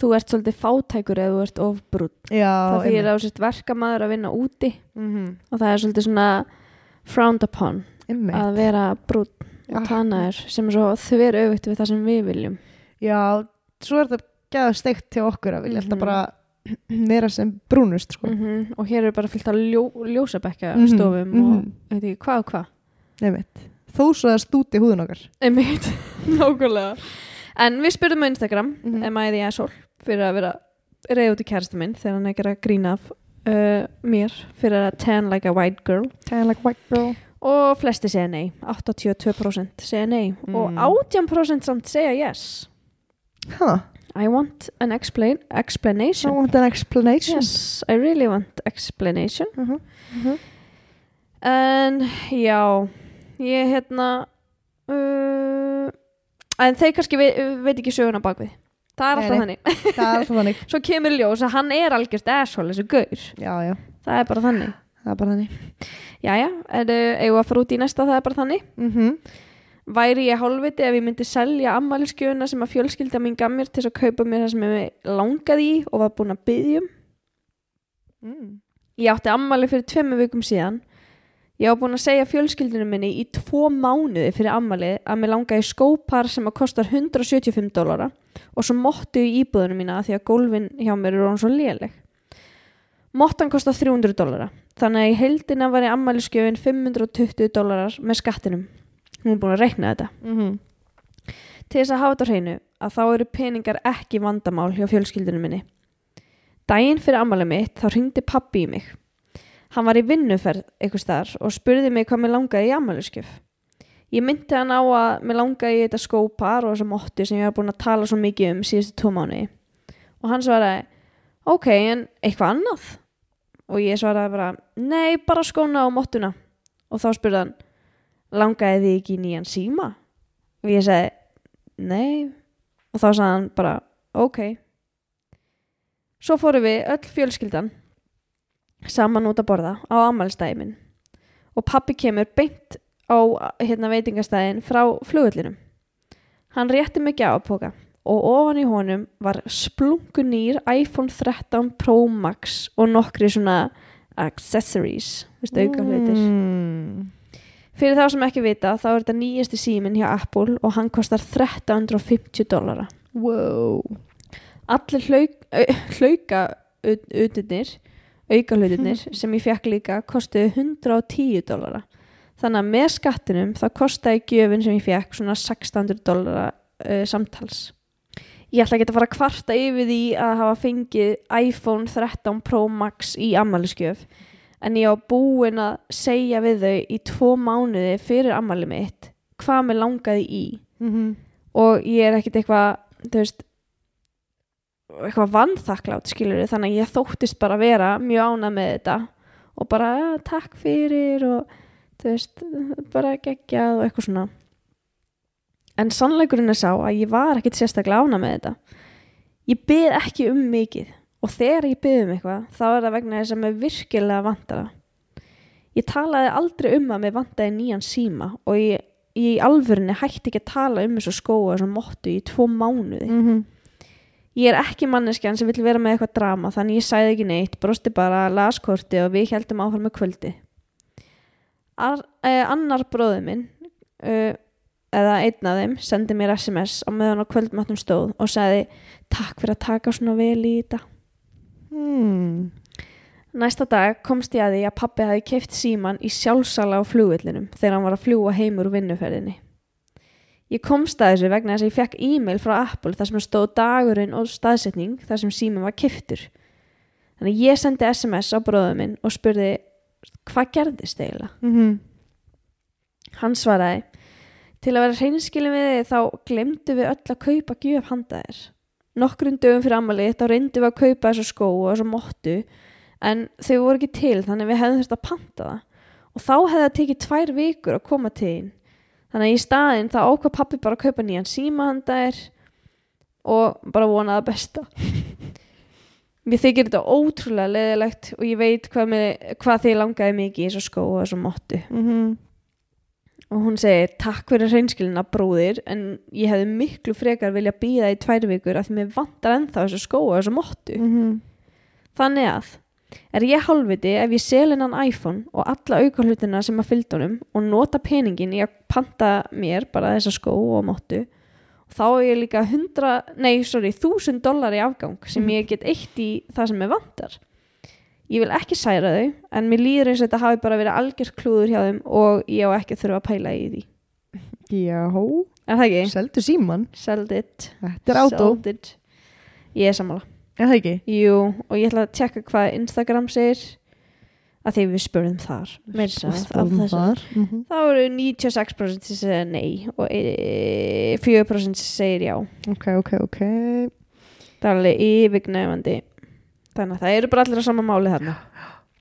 þú ert svolítið fátækur eða þú ert ofbrútt það þýðir að þú sért verkamaður að vinna úti mm -hmm. og það er svolítið svona frowned upon að vera brútt og Ah. tanaður sem er svo þver auðvitt við það sem við viljum já, svo er þetta gæða steikt til okkur að vilja Mhm. alltaf bara vera sem brúnust sko. -hmm. og hér er bara fyllt af ljó, ljósabekka Mhm, stofum og mhm. veit ekki hvað og hvað þó svo að stúti húðun okkar nákvæmlega en við spurðum á Instagram Mhm. am I the asshole fyrir að vera reyð út í kærasta minn þegar hann er að grína af uh, mér fyrir að tan like a white girl of like white girl og flesti segja nei 82% segja nei og Mm. 18% samt segja yes huh. I want an explain, I explanation want an explanation yes, I really want explanation uh -huh. Uh -huh. en já ég hérna uh, en þeir kannski veit, veit ekki söguna bakvið það er alltaf þannig. Það er alltaf þannig. Svo kemur ljós að hann er algjörst asshole þessu gaur, já, já, það er bara þannig. Það er bara þannig. Jæja, er eigum að fara út í næsta það er bara þannig? Mm -hmm. væri ég hálfviti ef ég myndi selja ammæliskjöfuna sem að fjölskylda mín gaf mér til að kaupa mér það sem ég langaði í og var búin að byggja um? Mm. ég átti ammæli fyrir tveimu vikum síðan ég var búin að segja fjölskyldunum minni í tvo mánuði fyrir ammæli að mér langaði í skópar sem að kostar 175 dólara og svo móttu í íbúðunum mína því að gólfin hjá mér eru hann svo léleg móttan kostar 300 dólara þannig að í heildina var í ammæliskjöfin 520 dólarar með skattinum hún er búin að reikna þetta Mm -hmm. til þess að hafa þetta á hreinu að þá eru peningar ekki vandamál hjá fjölskyldunum minni. Dæin fyrir ammálið mitt þá ringdi pappi í mig. Hann var í vinnuferð eitthvað staðar og spurði mig hvað mér langaði í ammæliskjöf. Ég myndi hann á að mér langaði í þetta skópar og þessa móttu sem ég var búin að tala svo mikið um síðustu tvo mánuði. Og hann svaraði, ok, en eitthvað annað? Og ég svaraði bara, nei, bara skóna og móttuna. Og þá spurði hann, langaði þið ekki í nýjan síma? Og ég segi, nei og þá sagði hann bara ok svo fórum við öll fjölskyldan saman út að borða á ammælstæði minn. Og pappi kemur beint á hérna veitingastæðin frá flugullinum hann rétti mig gjáapoka og ofan í honum var splungunýr iPhone 13 Pro Max og nokkri svona accessories hlutir mm. fyrir þá sem ekki vita þá er þetta nýjasti síminn hjá Apple og hann kostar 1350 dollara. Wow. Allir hlauk, au, hlauka utunir auka hlutinir sem ég fekk líka kostuðu 110 dollara. Þannig að með skattinum þá kostaði gjöfin sem ég fekk svona 600 dollara uh, samtals. Ég ætla ekki að fara að kvarta yfir því að hafa fengið iPhone 13 Pro Max í ammæliskjöf en ég á búin að segja við þau í tvo mánuði fyrir ammæli mitt hvað mér langaði í. Mm -hmm. og ég er ekkert eitthvað þú veist eitthvað vannþakklátt skilur þannig að ég þóttist bara vera mjög ánað með þetta og bara takk fyrir og þú veist bara geggjað og eitthvað svona. En sannleikurinn er sá að ég var ekkit sérstaklega ánað með þetta. Ég byrð ekki um mikið og þegar ég byrð um eitthvað þá er það vegna þess að mér virkilega vantara ég talaði aldrei um að mér vantaði nýjan síma og ég, ég í alvörinni hætti ekki að tala um þessu skóa þessu móttu í tvo mánuði. Mm -hmm. Ég er ekki manneskjan sem vill vera með eitthvað drama þannig ég sæði ekki neitt, brosti bara laskorti og við heldum áfram með kvöldi Ar, eh, annar bróður minn uh, eða einn af þeim sendi mér sms á meðan á kvöldmatnum stóð og sagði takk fyrir að taka svona vel í þetta. Mm. næsta dag komst ég að því að pappi hafi keift síman í sjálfsala á flugvillinum þegar hann var að fljúa heim úr vinnuferðinni Ég komst að þessu vegna þess að ég fekk e-mail frá Apple þar sem stóð dagurinn og staðsetning þar sem síminn var kiftur. Þannig ég sendi SMS á bróðum minn og spurði hvað gerðist eiginlega? Mm -hmm. Hann svaraði til að vera hreinskilin við þig þá glemdu við öll að kaupa gjöf handa þér. Nokkrum dögum fyrir ammali þá reyndum við að kaupa þessu skó og þessu mottu en þau voru ekki til þannig við hefðum þurft að panta það og þá hefði það tekið tvær vikur að koma til þín. Þannig að í staðinn þá ákvað pappi bara að kaupa nýjan síma handa þér og bara vonaða besta. Mér þykir þetta ótrúlega leðilegt og ég veit hvað, með, hvað þið langaði mikið í þessu skó og þessu mottu. Mm Og hún segir takk fyrir hreinskilina bróðir en ég hefði miklu frekar vilja býða í tvær vikur því mér vantar ennþá þessu skó og þessu mottu. -hmm. Þannig að er ég hálfviti ef ég sel innan iPhone og alla auka hlutina sem að fylgdunum og nota peningin í að panta mér bara þessa skó og mottu? Þá er ég líka 100, nei sorry 1000 dólar í afgang sem ég get eitt í það sem ég vantar. Ég vil ekki særa þau en mér líður eins og þetta hafi bara verið algjör klúður hjá þeim og ég á ekki þurfa að pæla í því. Já, seldu síman Sold it. Þetta er átó, Sold it. Ég er sammála er það ekki? Jú, og ég ætla að tjekka hvað Instagram segir. Að því við spurðum þar af Spurðum þar mm þá eru 96% sem segja nei og e- 4% sem segir já. Ok, ok, ok. Það er alveg yfirgnæfandi. Þannig að það eru bara allir á sama máli þarna.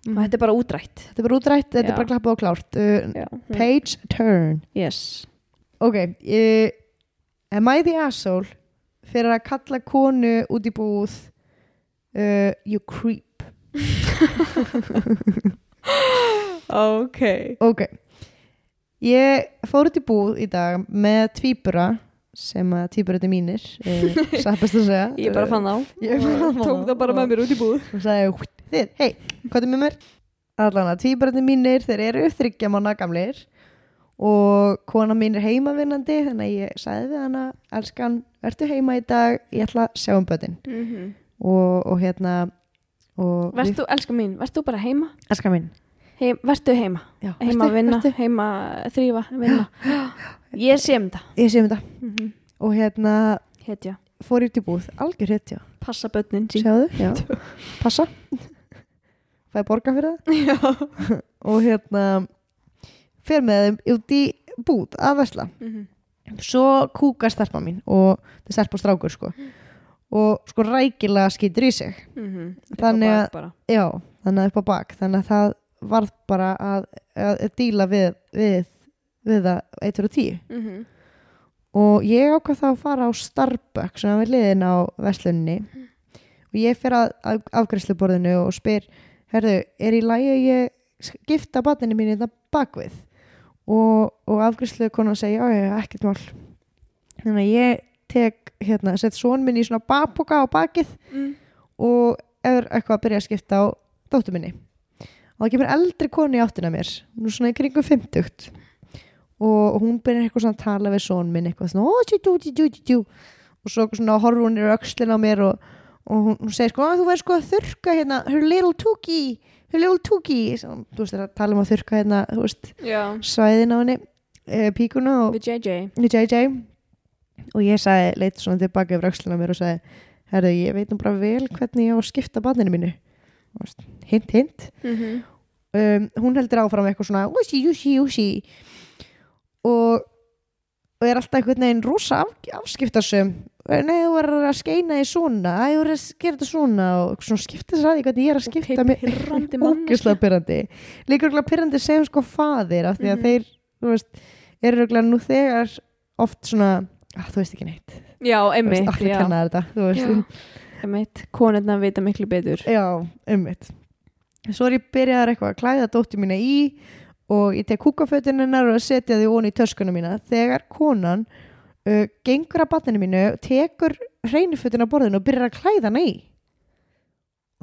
Og þetta er bara útrætt. Þetta er bara útrætt, þetta Já. er bara klappað og klárt. Uh, já. hún- Page turn. Yes. Ok, uh, am I the asshole fyrir að kalla konu út í búð uh, you creep. Ok. Ok. Ég fór út í búð í dag með tvíbura sem að tvíburati mínir uh, sappast að segja. Ég bara fann þá. Ég bara fann tók þá. það bara með mér út í búð. Og sagði "Hútt, þið, hei, hvað er með mér? Allan að tvíburati mínir þeir eru þryggja mánu gamlir. Og kona mín er heimavinnandi þannig að ég sagði við hana elskan, ertu heima í dag? Ég ætla að sjá um bötin mm -hmm. Og, og hérna og Verst þú, elskar mín, verst þú bara heima? elskan mín. Heim, vertu heima, Já, heima að vertu- vinna, vertu- heima að þrýfa, Ég sé um þetta ég sé um þetta mm -hmm. og hérna Hetja, fór í búð, algjör hetja. Passa börnin sín. Sjáðu, já, passa. Það er borga fyrir það. Og hérna fer með þeim út í búð að vesla mm -hmm. svo kúkar stelpa mín og það er stelpa og strákur sko og sko rækilega skýtur í sig. Mhm. Þannig að- já, þannig að upp á bak. Þannig að það varð bara að, að, díla við, við, við það 1 og 10 Mhm. og ég ákvað þá að fara á Starbucks sem við liðin á veslunni og ég fer að, að afgræsluborðinu og spyr herðu, er í lagi að ég gifta batninu mín þetta bakvið? Og, og afgræslu konan segja, já, já, ekkert mál. Þannig að ég tek hérna, sett són minn í svona bakpoka á bakið Mm. og er eitthvað að byrja að skipta á dóttur minni. Og það kemur eldri koni í áttina að mér nú svona í kringum 50 og hún byrjar eitthvað svona að tala við son minn eitthvað svona "Ó, tjú, tjú, tjú, tjú, tjú, tjú." og svo svona horfur hún í öxlin á mér og, og hún, segir sko "Á, þú verður sko að þurrka hérna her little tookie her little tookie. Svo, þú veist það er að tala um að þurrka hérna veist svæðin á henni e, píkuna og við JJ í JJ og ég sagði, leit svona tilbaka yfir á mér og sagði, herru, ég veit nú bara vel hvernig ég á að skipta barninu mínu. Hint, hint. Mm um, hún heldur áfram eitthvað svona úsi, úsi, úsi og, og er alltaf einhvern veginn rosa af, afskiptarsum nei, þú verður að skeina í svona. Þú verður að gera þetta svona. Og svona skipta sér að því hvernig ég er að skipta manneskja. ógislega pyrrandi líka örgulega pyrrandi sem sko faðir af því að Mhm. þeir, þú veist eru örgulega nú þegar oft svona að, þú veist ekki neitt. Já, Þú veist, einmitt, allir já, kenna þér þetta einmitt. Konurna vita miklu betur. Já, ummitt Svo er ég byrjaðar eitthvað að klæða dóttir mína í og ég tek kúkafötin hennar og setja því onni í töskunum mína. Þegar konan uh, gengur að batninu mínu tekur hreinifötin á borðinu og byrjar að klæða hana í.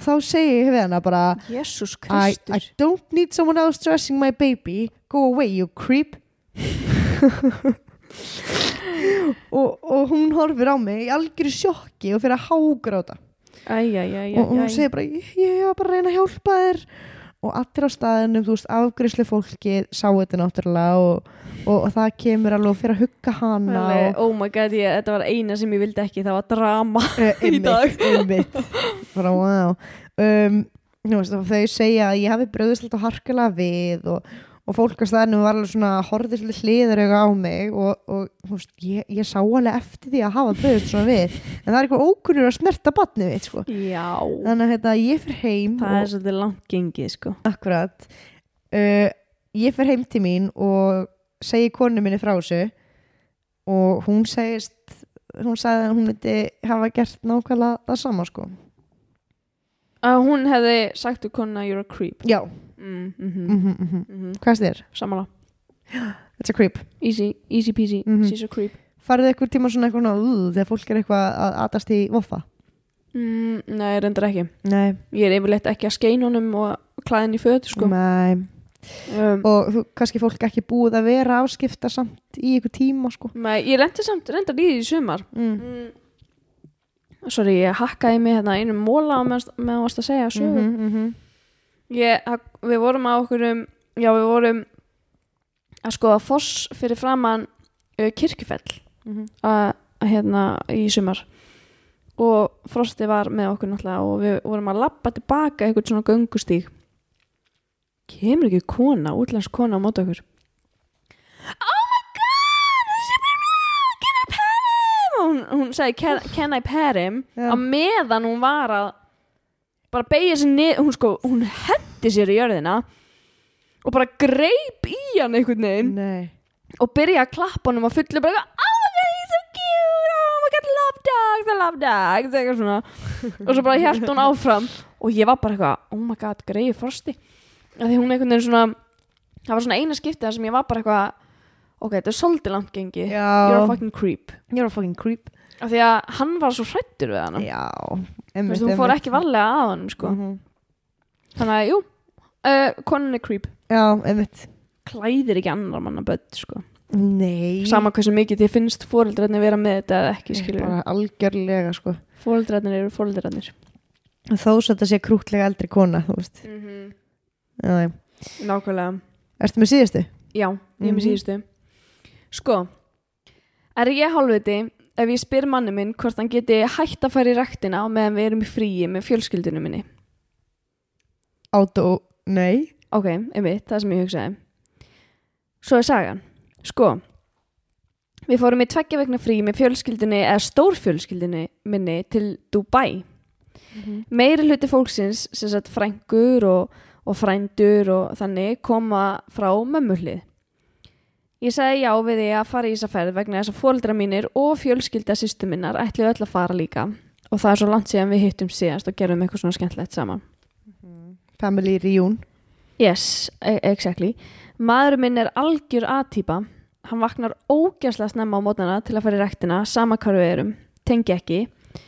Þá segi ég við hana bara I, I don't need someone else dressing my baby. Go away you creep og, og hún horfir á mig í algjöru sjokki og fyrir að hágráta. Og hún segir bara ég, var bara að reyna að hjálpa þér. Og allir á staðinum, þú veist, afgriðslu fólki sá þetta náttúrulega og, og, og það kemur alveg fyrir að hugga hana og, Oh my god, ég, þetta var eina sem ég vildi ekki Það var drama uh, í dag. einmitt. Bara wow um, veist, þau segja að ég hafi bröðist alltaf harkalega við og, og fólk á staðinum var alveg svona horfði svolítið hliður á mig og, og veist, ég, ég sá alveg eftir því að hafa bröðist svona við. En það er eitthvað ókunnur að snerta batni við sko. Þannig að hérna, ég fyrir heim Það og, er svolítið langt gengið, sko. Akkurat. Uh, Ég fer heim til mín og segi konu minni frá þessu og hún segist hún sagði að hún myndi hafa gert nákvæmlega það sama sko Að hún hefði sagt úr konuna You're a creep Já, mm, mm mm -hmm, mm -hmm. hvað er þér? Samanlá It's a creep Easy, easy peasy, Mhm. she's a creep Farið eitthvað tíma svona eitthvað náðu þegar fólk er eitthvað að atast í voffa? mm, Nei, reyndar ekki Nei, Ég er yfirleitt ekki að skeina honum og klæðin í föt, sko Nei. um, Og þú, kannski fólk ekki búið að vera afskipta samt í eitthvað tíma sko Nei, ég rendi samt reyndar í því sumar mm. mm. Sorry, ég hakkaði mig hérna einum móla á meðan meðan varst að segja sögu. Mm -hmm, mm ég, hak- Við vorum á okkur um Já, við vorum að skoða foss fyrir framann uh, kirkjufell -hmm. að að hérna í sumar. Og Frosti var með okkur náttúrulega og við vorum að lappa tilbaka eitthvað svona göngustíg. Kemur ekki kona, útlensk kona á móti okkur? Oh hún, hún sagði can, can I pet him? Já. á meðan hún var að bara beigja sér niður hún sko, hún hendi sér í jörðina og bara greip í hann einhvern veginn Nei. og byrja að klappa honum og fullu bara oh my god he's so cute. Oh my god love dogs I love dogs. Eitthvað svona. Og svo bara hjælt hún áfram og ég var bara eitthvað oh my god greið frosti. Af því hún einhvern veginn svona það var svona eina skiptið sem ég var bara eitthvað ok, þetta er svolítið langt gengi Já. you're a fucking creep You're a fucking creep af því að hann var svo hrættur við hana Já Þú veist, hún fór ekki varlega að honum sko. Mhm. þannig að jú uh, konan er creep Já, einmitt klæðir ekki annar manna börn sko. Nei sama hversu mikið þið finnst fóreldrarnir vera með þetta eða ekki skilur bara algjörlega sko fóreldrarnir eru fóreldrarnir þó svo þetta sé krútlega eldri kona þú veist mm -hmm. já, já. nákvæmlega ertu með síðustu? já, ég er með Mhm. síðustu sko er ég hálfviti ef ég spyr manni minn hvort hann geti hætt að fara í ræktina meðan við erum í fríi með fjölskyldunum minni? Átó, nei. Ok, einmitt, það sem ég hugsaði. Svo er sagan. Sko við fórum í tveggja vegna frí með fjölskyldunni eða stórfjölskyldunni minni til Dubai. Meiri hluti fólksins sem sagt frængur og, og frændur og þannig koma frá mömmuhlið ég sagði já við því að fara í þessa ferð vegna þess að fóreldra mínir og fjölskylda sýstu minnar ætlu öll að fara líka og það er svo langt síðan við hittum síðast og gerum eitthvað svona skemmtlegt saman Family reunion Yes, e- exactly. Maður minn er algjör aðtýpa. Hann vaknar ógæslega snemma á mótnana til að fara í rektina, sama hvar við erum. Tengi ekki.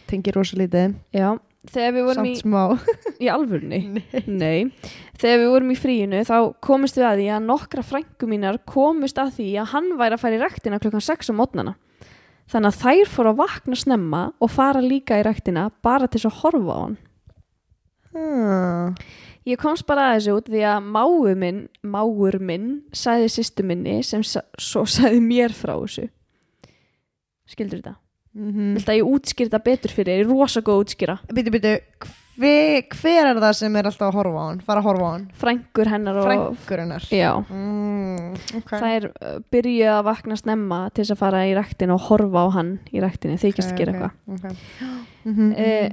Tengir rosa lítið Já. Þegar við vorum samt í, í alvörni þegar við vorum í fríinu þá komust við að því að nokkra frængu mínar komust að því að hann væri að fara í rektina klukkan 6 á mótnana þannig að þær fóru að vakna snemma og fara líka í rektina bara til að horfa á hann hmm. Ég komst bara að þessu út því að máur minn, máur minn sagði sýstu minni sem svo sagði mér frá þessu. Skildur þetta? Mm Viltu að ég útskýr þetta betur fyrir? Ég er rosa góð að útskýra. Býtu, býtu, hver, hver er það sem er alltaf að horfa á hann? Fara að horfa á hann? Frængur hennar og... Frængur hennar Já. mm, okay. Það er uh, byrjuð að vakna snemma til þess að fara í ræktinu og horfa á hann í ræktinu, þykist að gera eitthvað. okay. mm Eh,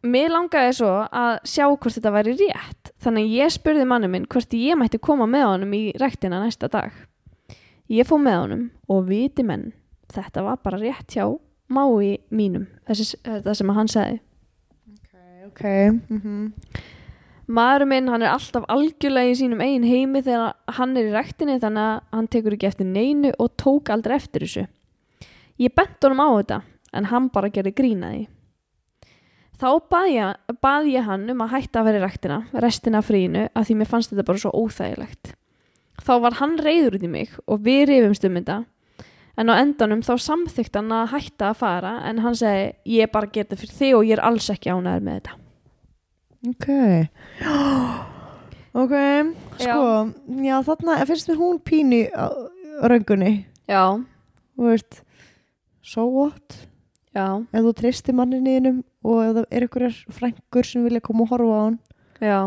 Mér langaði svo að sjá hvort þetta væri rétt þannig að ég spurði manni minn hvort ég mætti koma með honum í ræktina næsta dag. Ég fór með honum og viti menn, þetta var bara rétt hjá mái mínum, þessi, þetta sem hann sagði. ok mm -hmm. Maðurinn minn, hann er alltaf algjörlega í sínum eigin heimi þegar hann er í ræktinni þannig að hann tekur ekki eftir neinu og tók aldrei eftir þessu. Ég bent honum á þetta en hann bara gerði grínaði. Þá bað ég, bað ég hann um að hætta að vera í ræktina, restina af fríinu, að því mér fannst þetta bara svo óþægilegt. Þá var hann reyður út í mig og við rifumst um þetta. En á endanum þá samþykkt hann að hætta að fara en hann segi ég er bara að gera þetta fyrir þig og ég er alls ekki ánæður með þetta. ok. Ok sko, já, þarna finnst mér hún pínu röngunni. Já, veist so what? Já, ef þú treystir manninniðinum og ef það er einhverjar frængur sem vilja koma og horfa á hann. Já.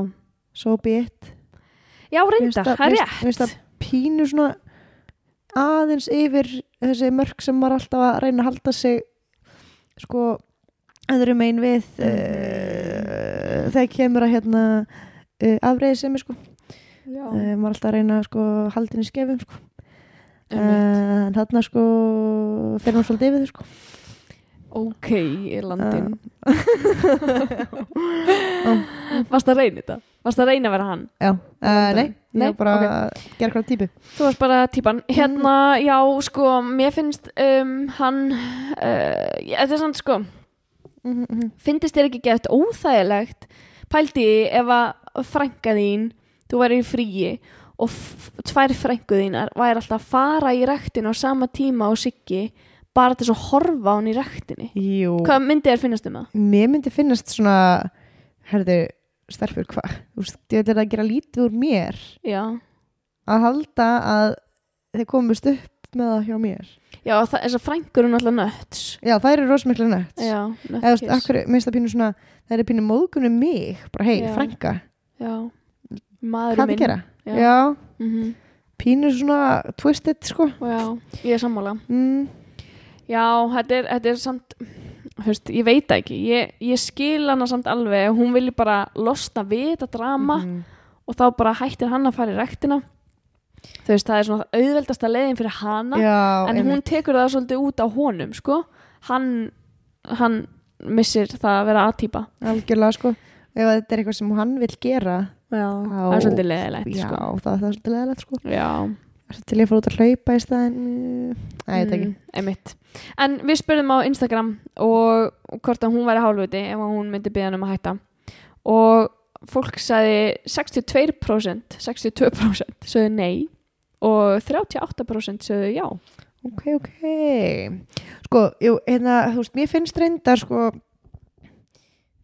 so be it. Já, Mér reynda, finnst það- er finnst- mér finnst rétt. það pínu svona aðeins yfir þessi mörg sem var alltaf að reyna að halda sig sko öðrum einn við uh, þegar kemur að hérna uh, afreiði sem er sko uh, maður alltaf að reyna sko haldin í skefum sko. En þarna sko fyrir maður svolítið yfir þau sko Ok, í landin. Varst að reyna þetta? Varst að reyna að vera hann? já, uh, nei, ég Nei, var bara að gera hvað típu Þú varst bara típan. Hérna, já, sko, mér finnst um, hann, uh, þetta er sann, sko, mm -hmm. finnst þér ekki gett óþægilegt pældi ef að frænka þín, þú væri í fríi og tvær frængu þínar væri alltaf að fara í rektinu á sama tíma og siggi bara til þess að horfa á hann í rektinni. Jú, Hvað myndi þér finnast um það? mér myndi finnast svona herðu, stelpur hvað ég veit að gera lítið úr mér Já. að halda að þeir komust upp með það hjá mér Já, það, þessar frængur er náttúrulega nötts. já, það eru rosamikla nött eða akkur, mér finnst það pínu svona það er pínu móðgunum mig, bara hei, Já. frænka Já, maður gera? Já. Já. Mm pínu svona twisted sko Já, ég er sammála. mm. Já, þetta er, þetta er samt, veist, ég veit ekki. Ég, ég skil hana samt alveg. Hún vilji bara losna við þetta drama Mhm. og þá bara hættir hann að fara í rektina. Þú veist, það er svona auðveldasta leiðin fyrir hana. já, en hún tekur það svolítið út á honum, sko. Hann, hann missir það að vera aðtýpa. algjörlega sko ef þetta er eitthvað sem hann vil gera Já, það er svolítið leiðilegt, já, sko. það, það er svolítið leðilegt sko Já. Til ég að fara út að hlaupa í staðin Æ, ég veit ekki. Mm. En við spurðum á Instagram og hvort að hún væri hálfuti ef að hún myndi byggja hann um að hætta. Og fólk sagði 62% 62% sögðu nei og 38% sögðu já. Ok, ok. Sko, jú, hérna, þú veist, mér finnst reyndar sko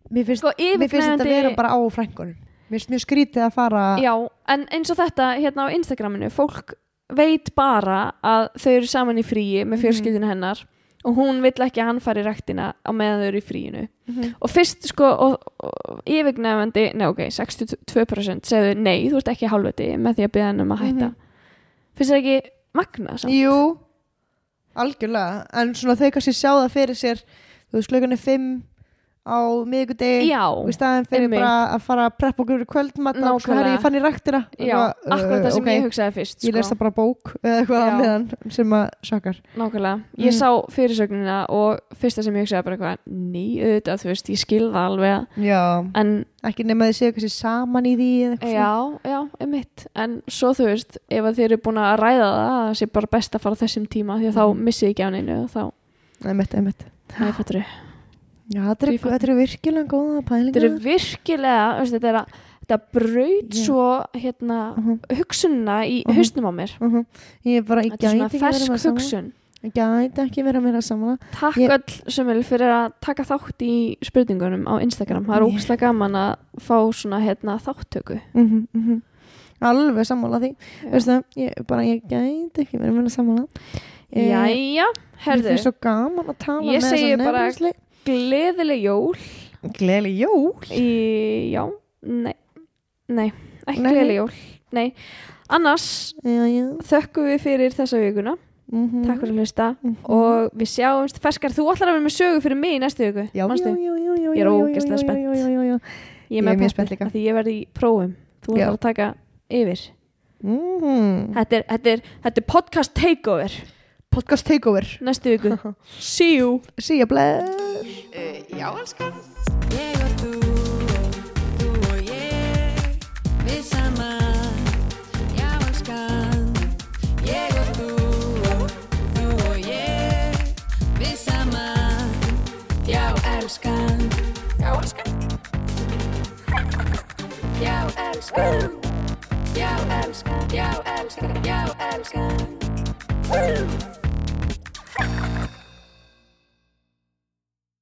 Mér finnst, sko mér finnst þetta vera yfirgnæfandi bara á frængunum Mér finnst mjög skrítið að fara já, en eins og þetta hérna á Instagraminu fólk veit bara að þau eru saman í fríi með Mhm. fjölskyldinu hennar og hún vill ekki að hann fari í rektina á meðan þau eru í fríinu Mhm. og fyrst sko yfirgnefandi, nei ok, 62% segðu nei, þú ert ekki hálfviti með því að byggja hann um að hætta Mhm. finnst það ekki magna samt? Jú, algjörlega En svona þau kannski sjá það fyrir sér Þú veist, klukkan er fimm á og í staðin fyrir einmitt. bara að fara að preppa okkur kvöldmatt og Nákvæmlega. herri ég fann í ræktina já, akkurat það sem ég hugsaði fyrst Ég sko. lesa bara bók eða eitthvað á meðan sem að sakar nákvæmlega, ég Mm. sá fyrirsögnina og fyrsta sem ég hugsaði bara eitthvað ný, auðvitað, þú veist, ég skil það alveg. Já, en ekki nema þið séu kannski saman í því já, já, einmitt. En svo þú veist, ef að þið eru búin að ræða það það sé bara best að fara þessum tíma því að og þá, Já, þetta er, þetta er virkilega góða pælinga þetta er virkilega veist, þetta, er að, þetta braut Já. svo hérna, Mhm, hugsunna í Mhm. hausnum á mér. Mhm. Ég er bara, ég gæti ekki verið með saman Ég gæti ekki verið meira saman takk Ég- öll Sömul fyrir að taka þátt í spurningunum á Instagram. Það er ógstlega gaman að fá svona hérna, þáttöku Alveg sammála því. Veistu ég, bara, ég gæti ekki verið meira saman Jæja, Mér herðu. finnst svo gaman að tala Ég með þessa nefnisli gleðileg jól. Gleðileg jól? Í, já, nei nei, ekki Nei. gleðileg jól nei, annars Já, já. þökkum við fyrir þessa vikuna. Mm takk fyrir að hlusta. Mhm. og við sjáumst ferskar, þú ætlar að vera með sögu fyrir mig í næstu viku, Já, já, já, já, Ég er ógeðslega spennt. ég er mjög spennt líka. því ég verði í prófum. Þú ætlar að taka yfir. Mhm. þetta er, þetta er, þetta er podcast takeover Podcast takeover. Næstu viku. See you. See you, bless. Já, elskan. Ég og þú þú og ég Við saman Já, elskan. Ég og þú þú og ég Við saman Já, elskan. Já, elskan. Já, elskan. Já, elskan. Já, elskan. Já, elskan